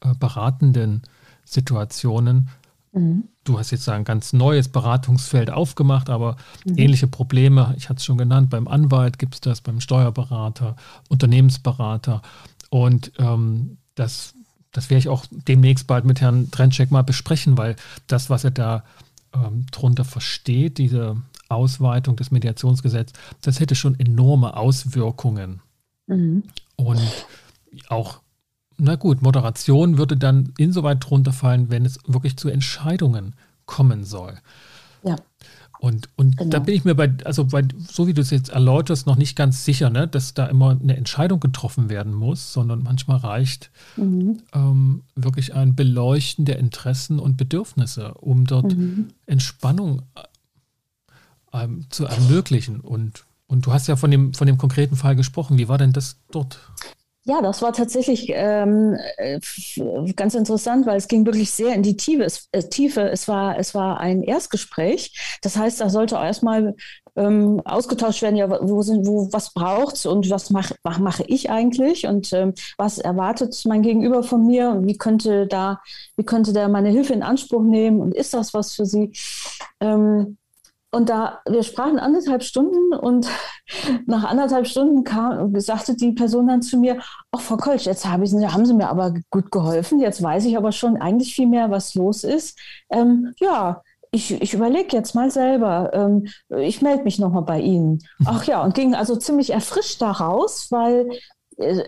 äh, beratenden Situationen. Mhm. Du hast jetzt ein ganz neues Beratungsfeld aufgemacht, aber mhm. ähnliche Probleme, ich hatte es schon genannt, beim Anwalt gibt es das, beim Steuerberater, Unternehmensberater. Und ähm, das, das werde ich auch demnächst bald mit Herrn Trentschek mal besprechen, weil das, was er da ähm, drunter versteht, diese Ausweitung des Mediationsgesetzes, das hätte schon enorme Auswirkungen. Mhm. Und auch na gut, Moderation würde dann insoweit drunter fallen, wenn es wirklich zu Entscheidungen kommen soll. Ja. Und, und genau. da bin ich mir bei, also bei, so wie du es jetzt erläuterst, noch nicht ganz sicher, ne, dass da immer eine Entscheidung getroffen werden muss, sondern manchmal reicht mhm. ähm, wirklich ein Beleuchten der Interessen und Bedürfnisse, um dort mhm. Entspannung äh, ähm, zu ermöglichen. Und, und du hast ja von dem, von dem konkreten Fall gesprochen. Wie war denn das dort? Ja, das war tatsächlich ähm, äh, ganz interessant, weil es ging wirklich sehr in die Tiefe. Es, äh, Tiefe. es, war, es war ein Erstgespräch. Das heißt, da sollte erstmal ähm, ausgetauscht werden, ja, wo sind, wo, was braucht's und was mache mach ich eigentlich und ähm, was erwartet mein Gegenüber von mir und wie könnte da, wie könnte der meine Hilfe in Anspruch nehmen und ist das was für sie? Ähm, und da, wir sprachen anderthalb Stunden und nach anderthalb Stunden kam, sagte die Person dann zu mir, ach Frau Kolsch, jetzt hab ich, haben Sie mir aber gut geholfen, jetzt weiß ich aber schon eigentlich viel mehr, was los ist. Ähm, ja, ich, ich überlege jetzt mal selber, ähm, ich melde mich nochmal bei Ihnen. Ach ja, und ging also ziemlich erfrischt da raus, weil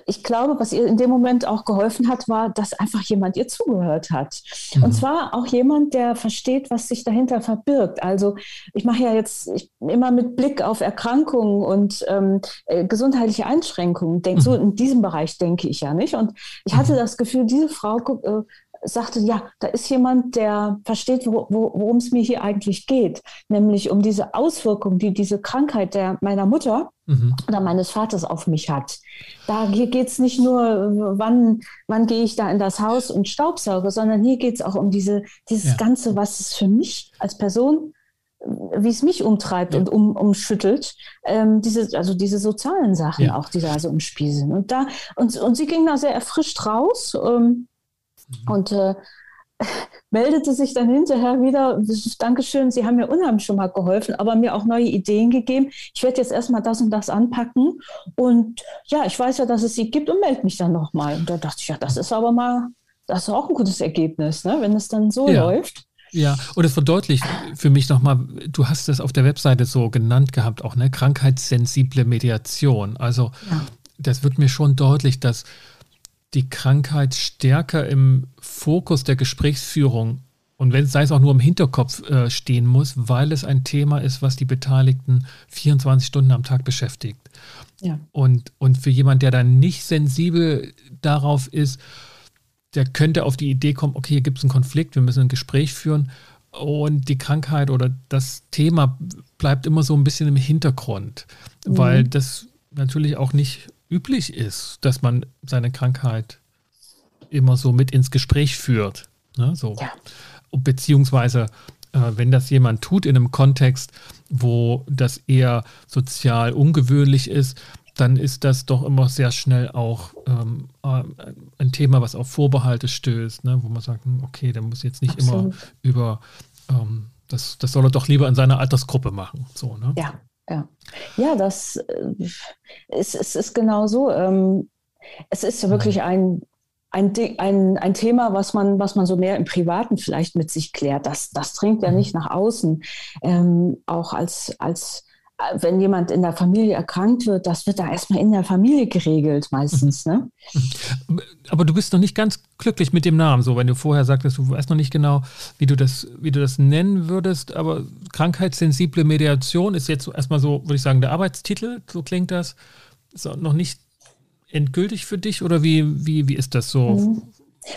ich glaube, was ihr in dem Moment auch geholfen hat, war, dass einfach jemand ihr zugehört hat. Mhm. Und zwar auch jemand, der versteht, was sich dahinter verbirgt. Also ich mache ja jetzt ich, immer mit Blick auf Erkrankungen und ähm, äh, gesundheitliche Einschränkungen. Denk, mhm. So in diesem Bereich denke ich ja nicht. Und ich hatte mhm. das Gefühl, diese Frau äh, sagte, ja, da ist jemand, der versteht, wo, wo, worum es mir hier eigentlich geht, nämlich um diese Auswirkung, die diese Krankheit der meiner Mutter mhm. oder meines Vaters auf mich hat. Da hier geht es nicht nur, wann, wann gehe ich da in das Haus und staubsauge, sondern hier geht es auch um diese, dieses ja. Ganze, was es für mich als Person wie es mich umtreibt ja. und um, umschüttelt, ähm, diese, also diese sozialen Sachen ja. auch, die da so im Spiel sind. Und da, und, und sie ging da sehr erfrischt raus. Ähm, Mhm. Und äh, meldete sich dann hinterher wieder, Dankeschön, Sie haben mir unheimlich schon mal geholfen, aber mir auch neue Ideen gegeben. Ich werde jetzt erstmal das und das anpacken. Und ja, ich weiß ja, dass es sie gibt und melde mich dann nochmal. Und da dachte ich, ja, das ist aber mal, das ist auch ein gutes Ergebnis, ne? wenn es dann so ja. läuft. Ja, und es verdeutlicht für mich nochmal, du hast es auf der Webseite so genannt gehabt, auch eine krankheitssensible Mediation. Also ja. das wird mir schon deutlich, dass die Krankheit stärker im Fokus der Gesprächsführung und wenn es sei es auch nur im Hinterkopf äh, stehen muss, weil es ein Thema ist, was die Beteiligten 24 Stunden am Tag beschäftigt. Ja. Und, und für jemand, der dann nicht sensibel darauf ist, der könnte auf die Idee kommen, okay, hier gibt es einen Konflikt, wir müssen ein Gespräch führen und die Krankheit oder das Thema bleibt immer so ein bisschen im Hintergrund, mhm. weil das natürlich auch nicht üblich ist, dass man seine Krankheit immer so mit ins Gespräch führt. Ne? So. Ja. Beziehungsweise, äh, wenn das jemand tut in einem Kontext, wo das eher sozial ungewöhnlich ist, dann ist das doch immer sehr schnell auch ähm, äh, ein Thema, was auf Vorbehalte stößt, ne? wo man sagt, hm, okay, der muss jetzt nicht Absolut. immer über, ähm, das, das soll er doch lieber in seiner Altersgruppe machen. So, ne? Ja, ja, ja das äh, ist, ist, ist genau so. Ähm, es ist wirklich ein, ein, ein, ein Thema, was man, was man so mehr im Privaten vielleicht mit sich klärt. Das, das dringt ja mhm. nicht nach außen. Ähm, auch als, als wenn jemand in der Familie erkrankt wird, das wird da erstmal in der Familie geregelt meistens. Ne? Aber du bist noch nicht ganz glücklich mit dem Namen, so wenn du vorher sagtest, du weißt noch nicht genau, wie du das, wie du das nennen würdest, aber krankheitssensible Mediation ist jetzt erstmal so, würde ich sagen, der Arbeitstitel, so klingt das. Ist noch nicht endgültig für dich oder wie, wie, wie ist das so? Mhm.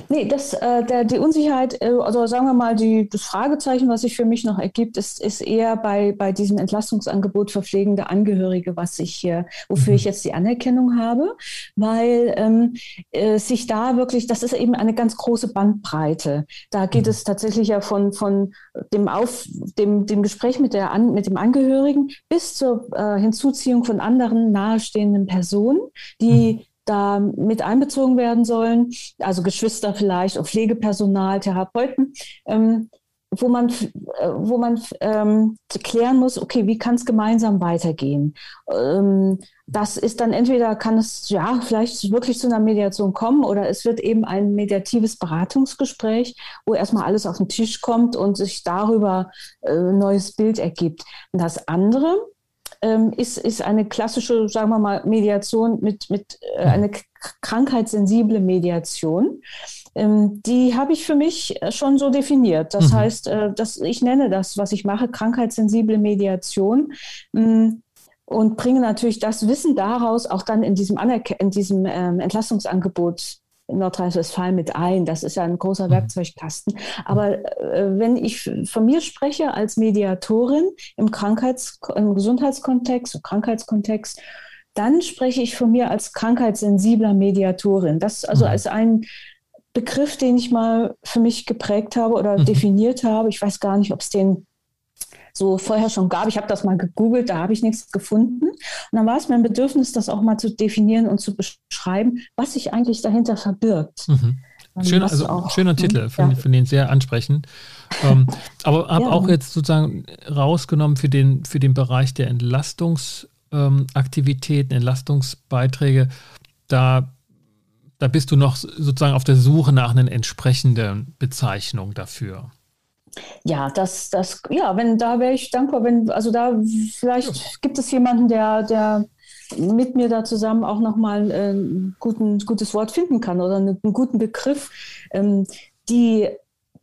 Nee, das, äh, der, die Unsicherheit, äh, also sagen wir mal, die, das Fragezeichen, was sich für mich noch ergibt, ist, ist eher bei, bei diesem Entlastungsangebot für pflegende Angehörige, was ich hier, wofür mhm. ich jetzt die Anerkennung habe, weil ähm, äh, sich da wirklich, das ist eben eine ganz große Bandbreite. Da geht mhm. es tatsächlich ja von, von dem, Auf, dem, dem Gespräch mit, der, mit dem Angehörigen bis zur äh, Hinzuziehung von anderen nahestehenden Personen, die mhm da mit einbezogen werden sollen, also Geschwister vielleicht, auch Pflegepersonal, Therapeuten, ähm, wo man, äh, wo man ähm, klären muss, okay, wie kann es gemeinsam weitergehen? Ähm, das ist dann entweder kann es ja vielleicht wirklich zu einer Mediation kommen oder es wird eben ein mediatives Beratungsgespräch, wo erstmal alles auf den Tisch kommt und sich darüber äh, neues Bild ergibt. Und das andere, ähm, ist, ist eine klassische, sagen wir mal, Mediation mit, mit äh, eine krankheitssensible Mediation. Ähm, die habe ich für mich äh, schon so definiert. Das mhm. heißt, äh, dass ich nenne das, was ich mache, krankheitssensible Mediation. Mm, und bringe natürlich das Wissen daraus auch dann in diesem, Anerk in diesem ähm, Entlastungsangebot Nordrhein-Westfalen mit ein. Das ist ja ein großer mhm. Werkzeugkasten. Aber äh, wenn ich von mir spreche als Mediatorin im Krankheits-, im Gesundheitskontext, im Krankheitskontext, dann spreche ich von mir als krankheitssensibler Mediatorin. Das also mhm. als ein Begriff, den ich mal für mich geprägt habe oder mhm. definiert habe. Ich weiß gar nicht, ob es den so vorher schon gab. Ich habe das mal gegoogelt, da habe ich nichts gefunden. Und dann war es mir ein Bedürfnis, das auch mal zu definieren und zu beschreiben, was sich eigentlich dahinter verbirgt. Mhm. Ähm, Schön, also auch, schöner ne? Titel, finde ja. find den sehr ansprechend. ähm, aber habe ja. auch jetzt sozusagen rausgenommen für den, für den Bereich der Entlastungsaktivitäten, ähm, Entlastungsbeiträge, da, da bist du noch sozusagen auf der Suche nach einer entsprechenden Bezeichnung dafür. Ja, das, das, ja, wenn, da wäre ich dankbar, wenn, also da vielleicht ja. gibt es jemanden, der, der mit mir da zusammen auch nochmal äh, ein guten, gutes Wort finden kann oder einen, einen guten Begriff. Ähm, die,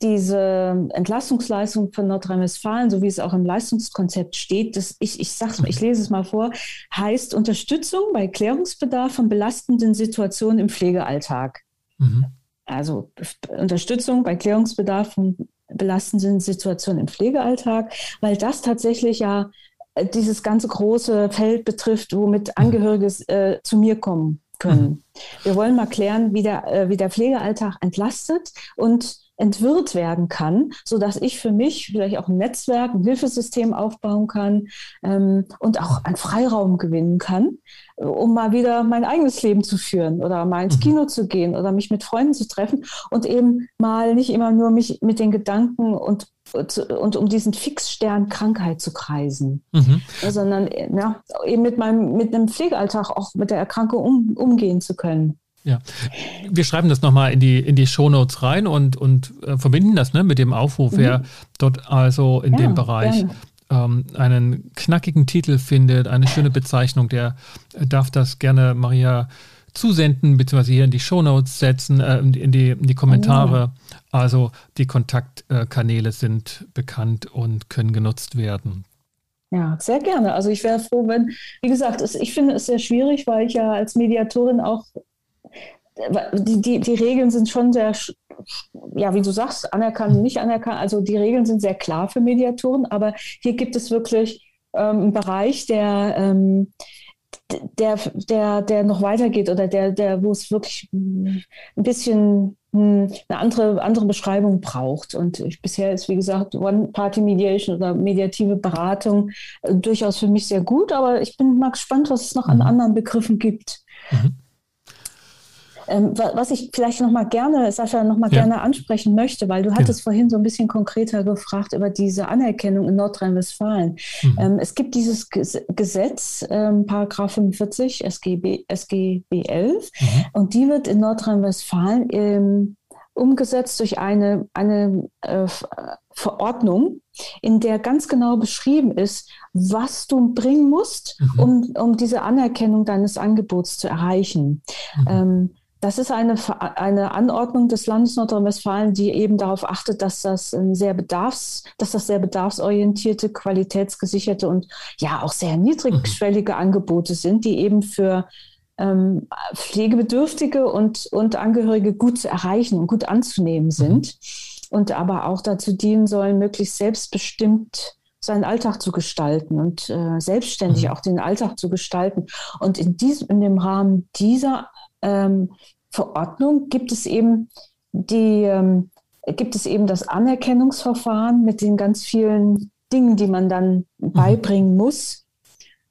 diese Entlastungsleistung von Nordrhein-Westfalen, so wie es auch im Leistungskonzept steht, das, ich, ich, sag's, ich lese es mal vor, heißt Unterstützung bei Klärungsbedarf von belastenden Situationen im Pflegealltag. Mhm. Also Unterstützung bei Klärungsbedarf von belastenden Situationen im Pflegealltag, weil das tatsächlich ja äh, dieses ganze große Feld betrifft, womit mhm. Angehörige äh, zu mir kommen können. Mhm. Wir wollen mal klären, wie der, äh, wie der Pflegealltag entlastet und entwirrt werden kann, sodass ich für mich vielleicht auch ein Netzwerk, ein Hilfesystem aufbauen kann ähm, und auch einen Freiraum gewinnen kann, um mal wieder mein eigenes Leben zu führen oder mal ins mhm. Kino zu gehen oder mich mit Freunden zu treffen und eben mal nicht immer nur mich mit den Gedanken und, und um diesen Fixstern Krankheit zu kreisen, mhm. sondern ja, eben mit meinem mit einem Pflegealltag auch mit der Erkrankung um, umgehen zu können. Ja, wir schreiben das nochmal in die, in die Shownotes rein und, und äh, verbinden das ne, mit dem Aufruf, mhm. wer dort also in ja, dem Bereich ähm, einen knackigen Titel findet, eine schöne Bezeichnung, der darf das gerne Maria zusenden, beziehungsweise hier in die Shownotes setzen, äh, in, die, in die Kommentare. Oh. Also die Kontaktkanäle sind bekannt und können genutzt werden. Ja, sehr gerne. Also ich wäre froh, wenn, wie gesagt, es, ich finde es sehr schwierig, weil ich ja als Mediatorin auch die, die, die Regeln sind schon sehr, ja, wie du sagst, anerkannt, nicht anerkannt. Also die Regeln sind sehr klar für Mediatoren, aber hier gibt es wirklich ähm, einen Bereich, der, ähm, der, der, der noch weitergeht oder der, der, wo es wirklich ein bisschen hm, eine andere, andere Beschreibung braucht. Und ich, bisher ist, wie gesagt, One-Party-Mediation oder mediative Beratung äh, durchaus für mich sehr gut, aber ich bin mal gespannt, was es noch an mhm. anderen Begriffen gibt. Mhm. Ähm, was ich vielleicht noch mal gerne, Sascha, noch mal ja. gerne ansprechen möchte, weil du hattest ja. vorhin so ein bisschen konkreter gefragt über diese Anerkennung in Nordrhein-Westfalen. Mhm. Ähm, es gibt dieses Gesetz, ähm, Paragraph 45 SGB, SGB 11, mhm. und die wird in Nordrhein-Westfalen ähm, umgesetzt durch eine, eine äh, Verordnung, in der ganz genau beschrieben ist, was du bringen musst, mhm. um, um diese Anerkennung deines Angebots zu erreichen. Mhm. Ähm, das ist eine, eine Anordnung des Landes Nordrhein-Westfalen, die eben darauf achtet, dass das sehr bedarfs, dass das sehr bedarfsorientierte, qualitätsgesicherte und ja auch sehr niedrigschwellige mhm. Angebote sind, die eben für ähm, Pflegebedürftige und, und Angehörige gut zu erreichen und gut anzunehmen sind mhm. und aber auch dazu dienen sollen, möglichst selbstbestimmt seinen Alltag zu gestalten und äh, selbstständig mhm. auch den Alltag zu gestalten. Und in, diesem, in dem Rahmen dieser ähm, Verordnung gibt es eben die, ähm, gibt es eben das Anerkennungsverfahren mit den ganz vielen Dingen, die man dann mhm. beibringen muss,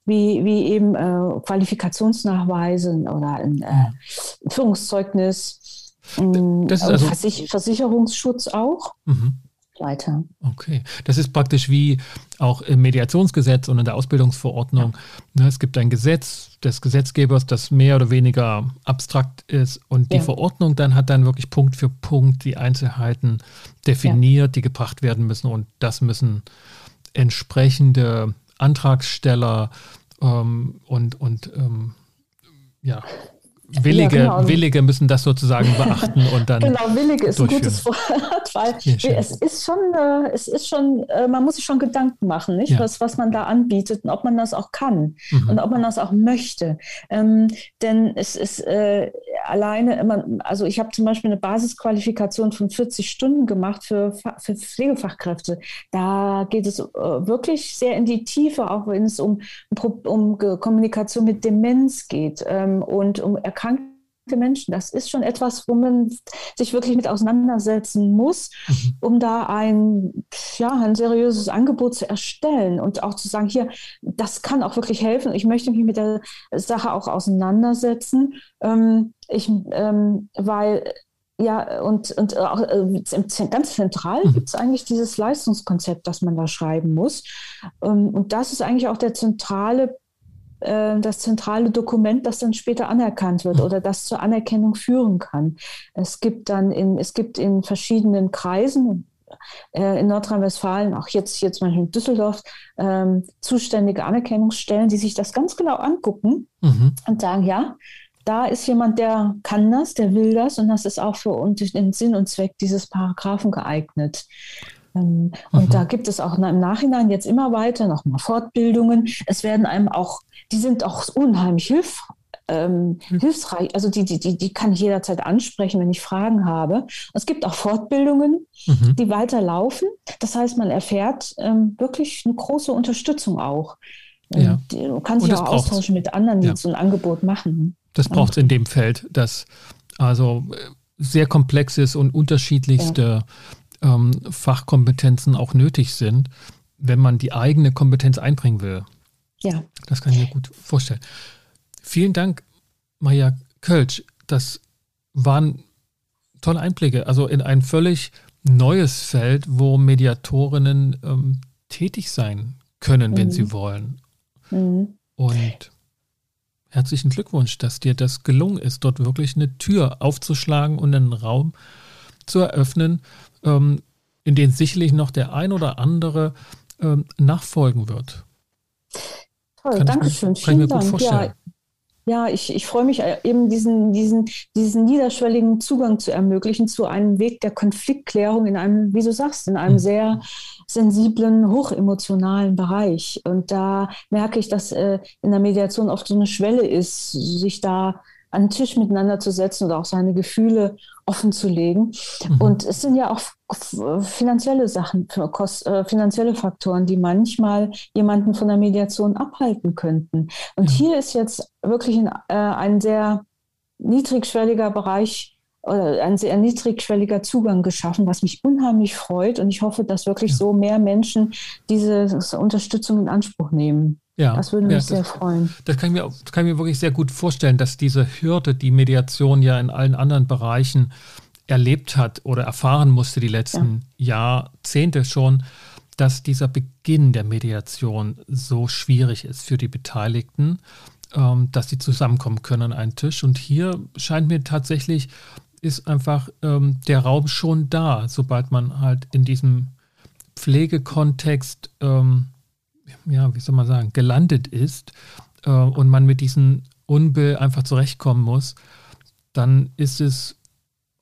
wie, wie eben äh, Qualifikationsnachweise oder ein äh, Führungszeugnis, äh, also Versicherungsschutz auch. Mhm weiter. Okay, das ist praktisch wie auch im Mediationsgesetz und in der Ausbildungsverordnung. Ja. Ne, es gibt ein Gesetz des Gesetzgebers, das mehr oder weniger abstrakt ist und die ja. Verordnung dann hat dann wirklich Punkt für Punkt die Einzelheiten definiert, ja. die gebracht werden müssen und das müssen entsprechende Antragsteller ähm, und, und ähm, ja, Willige, ja, genau. Willige müssen das sozusagen beachten und dann. genau, Willige ist ein gutes Wort, weil ja, es ist schon, äh, es ist schon, äh, man muss sich schon Gedanken machen, nicht? Ja. Was, was man da anbietet und ob man das auch kann mhm. und ob man das auch möchte. Ähm, denn es ist äh, alleine immer, also ich habe zum Beispiel eine Basisqualifikation von 40 Stunden gemacht für, für Pflegefachkräfte. Da geht es äh, wirklich sehr in die Tiefe, auch wenn es um, um Kommunikation mit Demenz geht ähm, und um Erkrankungen erkrankte Menschen. Das ist schon etwas, wo man sich wirklich mit auseinandersetzen muss, mhm. um da ein, ja, ein seriöses Angebot zu erstellen und auch zu sagen, hier, das kann auch wirklich helfen. Ich möchte mich mit der Sache auch auseinandersetzen. Ähm, ich, ähm, weil ja, und, und auch äh, ganz zentral mhm. gibt es eigentlich dieses Leistungskonzept, das man da schreiben muss. Ähm, und das ist eigentlich auch der zentrale äh, das zentrale Dokument, das dann später anerkannt wird oder das zur Anerkennung führen kann. Es gibt dann in, es gibt in verschiedenen Kreisen, äh, in Nordrhein-Westfalen, auch jetzt hier zum Beispiel in Düsseldorf, ähm, zuständige Anerkennungsstellen, die sich das ganz genau angucken mhm. und sagen, ja, da ist jemand, der kann das, der will das und das ist auch für uns den Sinn und Zweck dieses Paragraphen geeignet. Ähm, und mhm. da gibt es auch im Nachhinein jetzt immer weiter nochmal Fortbildungen. Es werden einem auch, die sind auch unheimlich ähm, mhm. hilfsreich. Also die, die, die, die kann ich jederzeit ansprechen, wenn ich Fragen habe. Es gibt auch Fortbildungen, mhm. die weiterlaufen. Das heißt, man erfährt ähm, wirklich eine große Unterstützung auch. Ähm, ja. Du kannst dich auch austauschen mit anderen, die ja. so ein Angebot machen. Das braucht es in dem Feld, das also äh, sehr komplexes und unterschiedlichste ja ähm, Fachkompetenzen auch nötig sind, wenn man die eigene Kompetenz einbringen will. Ja. Das kann ich mir gut vorstellen. Vielen Dank, Maja Kölsch. Das waren tolle Einblicke, also in ein völlig neues Feld, wo Mediatorinnen ähm, tätig sein können, wenn mhm. sie wollen. Mhm. Und herzlichen Glückwunsch, dass dir das gelungen ist, dort wirklich eine Tür aufzuschlagen und einen Raum zu eröffnen, in denen sicherlich noch der ein oder andere ähm, nachfolgen wird. Toll, danke schön. Vielen Dank. Ja, ja, ich, ich freue mich äh, eben diesen, diesen, diesen niederschwelligen Zugang zu ermöglichen zu einem Weg der Konfliktklärung in einem, wie du sagst, in einem mhm. sehr sensiblen, hochemotionalen Bereich. Und da merke ich, dass äh, in der Mediation oft so eine Schwelle ist, sich da an den Tisch miteinander zu setzen oder auch seine Gefühle offen zu legen. Mhm. Und es sind ja auch finanzielle Sachen, äh, finanzielle Faktoren, die manchmal jemanden von der Mediation abhalten könnten. Und ja. hier ist jetzt wirklich ein, äh, ein sehr niedrigschwelliger Bereich oder ein sehr niedrigschwelliger Zugang geschaffen, was mich unheimlich freut. Und ich hoffe, dass wirklich ja. so mehr Menschen diese Unterstützung in Anspruch nehmen. Ja, das würde mich ja, sehr freuen. Das kann, ich mir, das kann ich mir wirklich sehr gut vorstellen, dass diese Hürde, die Mediation ja in allen anderen Bereichen erlebt hat oder erfahren musste die letzten ja. Jahrzehnte schon, dass dieser Beginn der Mediation so schwierig ist für die Beteiligten, ähm, dass sie zusammenkommen können an einen Tisch. Und hier scheint mir tatsächlich, ist einfach ähm, der Raum schon da, sobald man halt in diesem Pflegekontext ähm, ja, wie soll man sagen, gelandet ist äh, und man mit diesem Unbill einfach zurechtkommen muss, dann ist es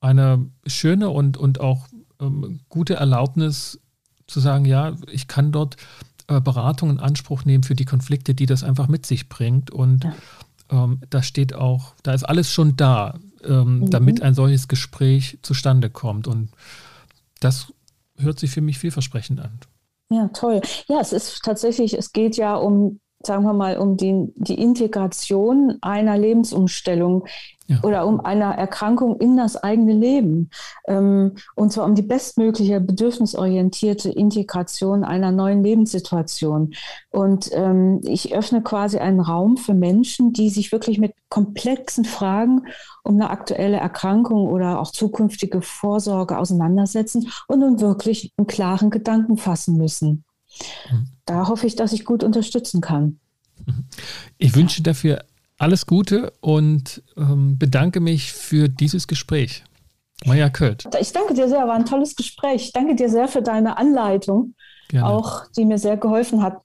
eine schöne und, und auch ähm, gute Erlaubnis zu sagen, ja, ich kann dort äh, Beratung in Anspruch nehmen für die Konflikte, die das einfach mit sich bringt und ja. ähm, da steht auch, da ist alles schon da, ähm, mhm. damit ein solches Gespräch zustande kommt. Und das hört sich für mich vielversprechend an. Ja, toll. Ja, es ist tatsächlich, es geht ja um sagen wir mal, um die, die Integration einer Lebensumstellung ja. oder um einer Erkrankung in das eigene Leben. Ähm, und zwar um die bestmögliche bedürfnisorientierte Integration einer neuen Lebenssituation. Und ähm, ich öffne quasi einen Raum für Menschen, die sich wirklich mit komplexen Fragen um eine aktuelle Erkrankung oder auch zukünftige Vorsorge auseinandersetzen und nun wirklich einen klaren Gedanken fassen müssen. Mhm da hoffe ich, dass ich gut unterstützen kann. Ich wünsche dafür alles Gute und ähm, bedanke mich für dieses Gespräch. Maja Kurt. Ich danke dir sehr, war ein tolles Gespräch. Ich danke dir sehr für deine Anleitung, Gerne. auch die mir sehr geholfen hat,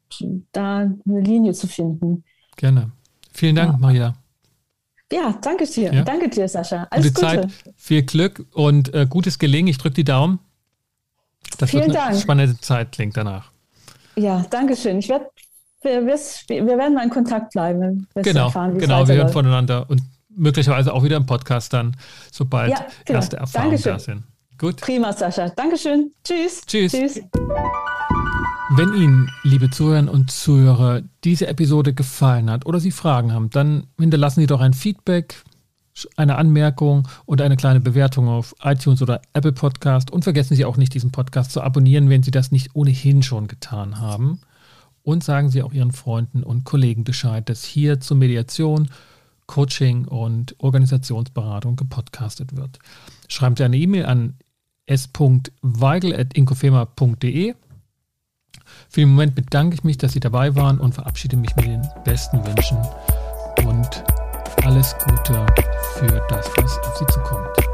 da eine Linie zu finden. Gerne. Vielen Dank, ja. Maja. Ja, danke dir. Ja. Danke dir, Sascha. Alles Gute, Gute. Zeit, viel Glück und äh, gutes Gelingen. Ich drücke die Daumen. Das Vielen wird eine Dank. spannende Zeit klingt danach. Ja, danke schön. Ich werde, wir, wir, werden mal in Kontakt bleiben. Genau, erfahren, genau, wir hören voneinander und möglicherweise auch wieder im Podcast dann, sobald ja, genau. erste Erfahrungen Dankeschön. da sind. Gut. Prima, Sascha. Dankeschön. Tschüss. Tschüss. Tschüss. Wenn Ihnen, liebe Zuhörer und Zuhörer, diese Episode gefallen hat oder Sie Fragen haben, dann hinterlassen Sie doch ein Feedback, eine Anmerkung und eine kleine Bewertung auf iTunes oder Apple Podcast. Und vergessen Sie auch nicht, diesen Podcast zu abonnieren, wenn Sie das nicht ohnehin schon getan haben. Und sagen Sie auch Ihren Freunden und Kollegen Bescheid, dass hier zur Mediation, Coaching und Organisationsberatung gepodcastet wird. Schreiben Sie eine E-Mail an s.weigel.inkofema.de. Für den Moment bedanke ich mich, dass Sie dabei waren und verabschiede mich mit den besten Wünschen und alles Gute für das, was auf Sie zukommt.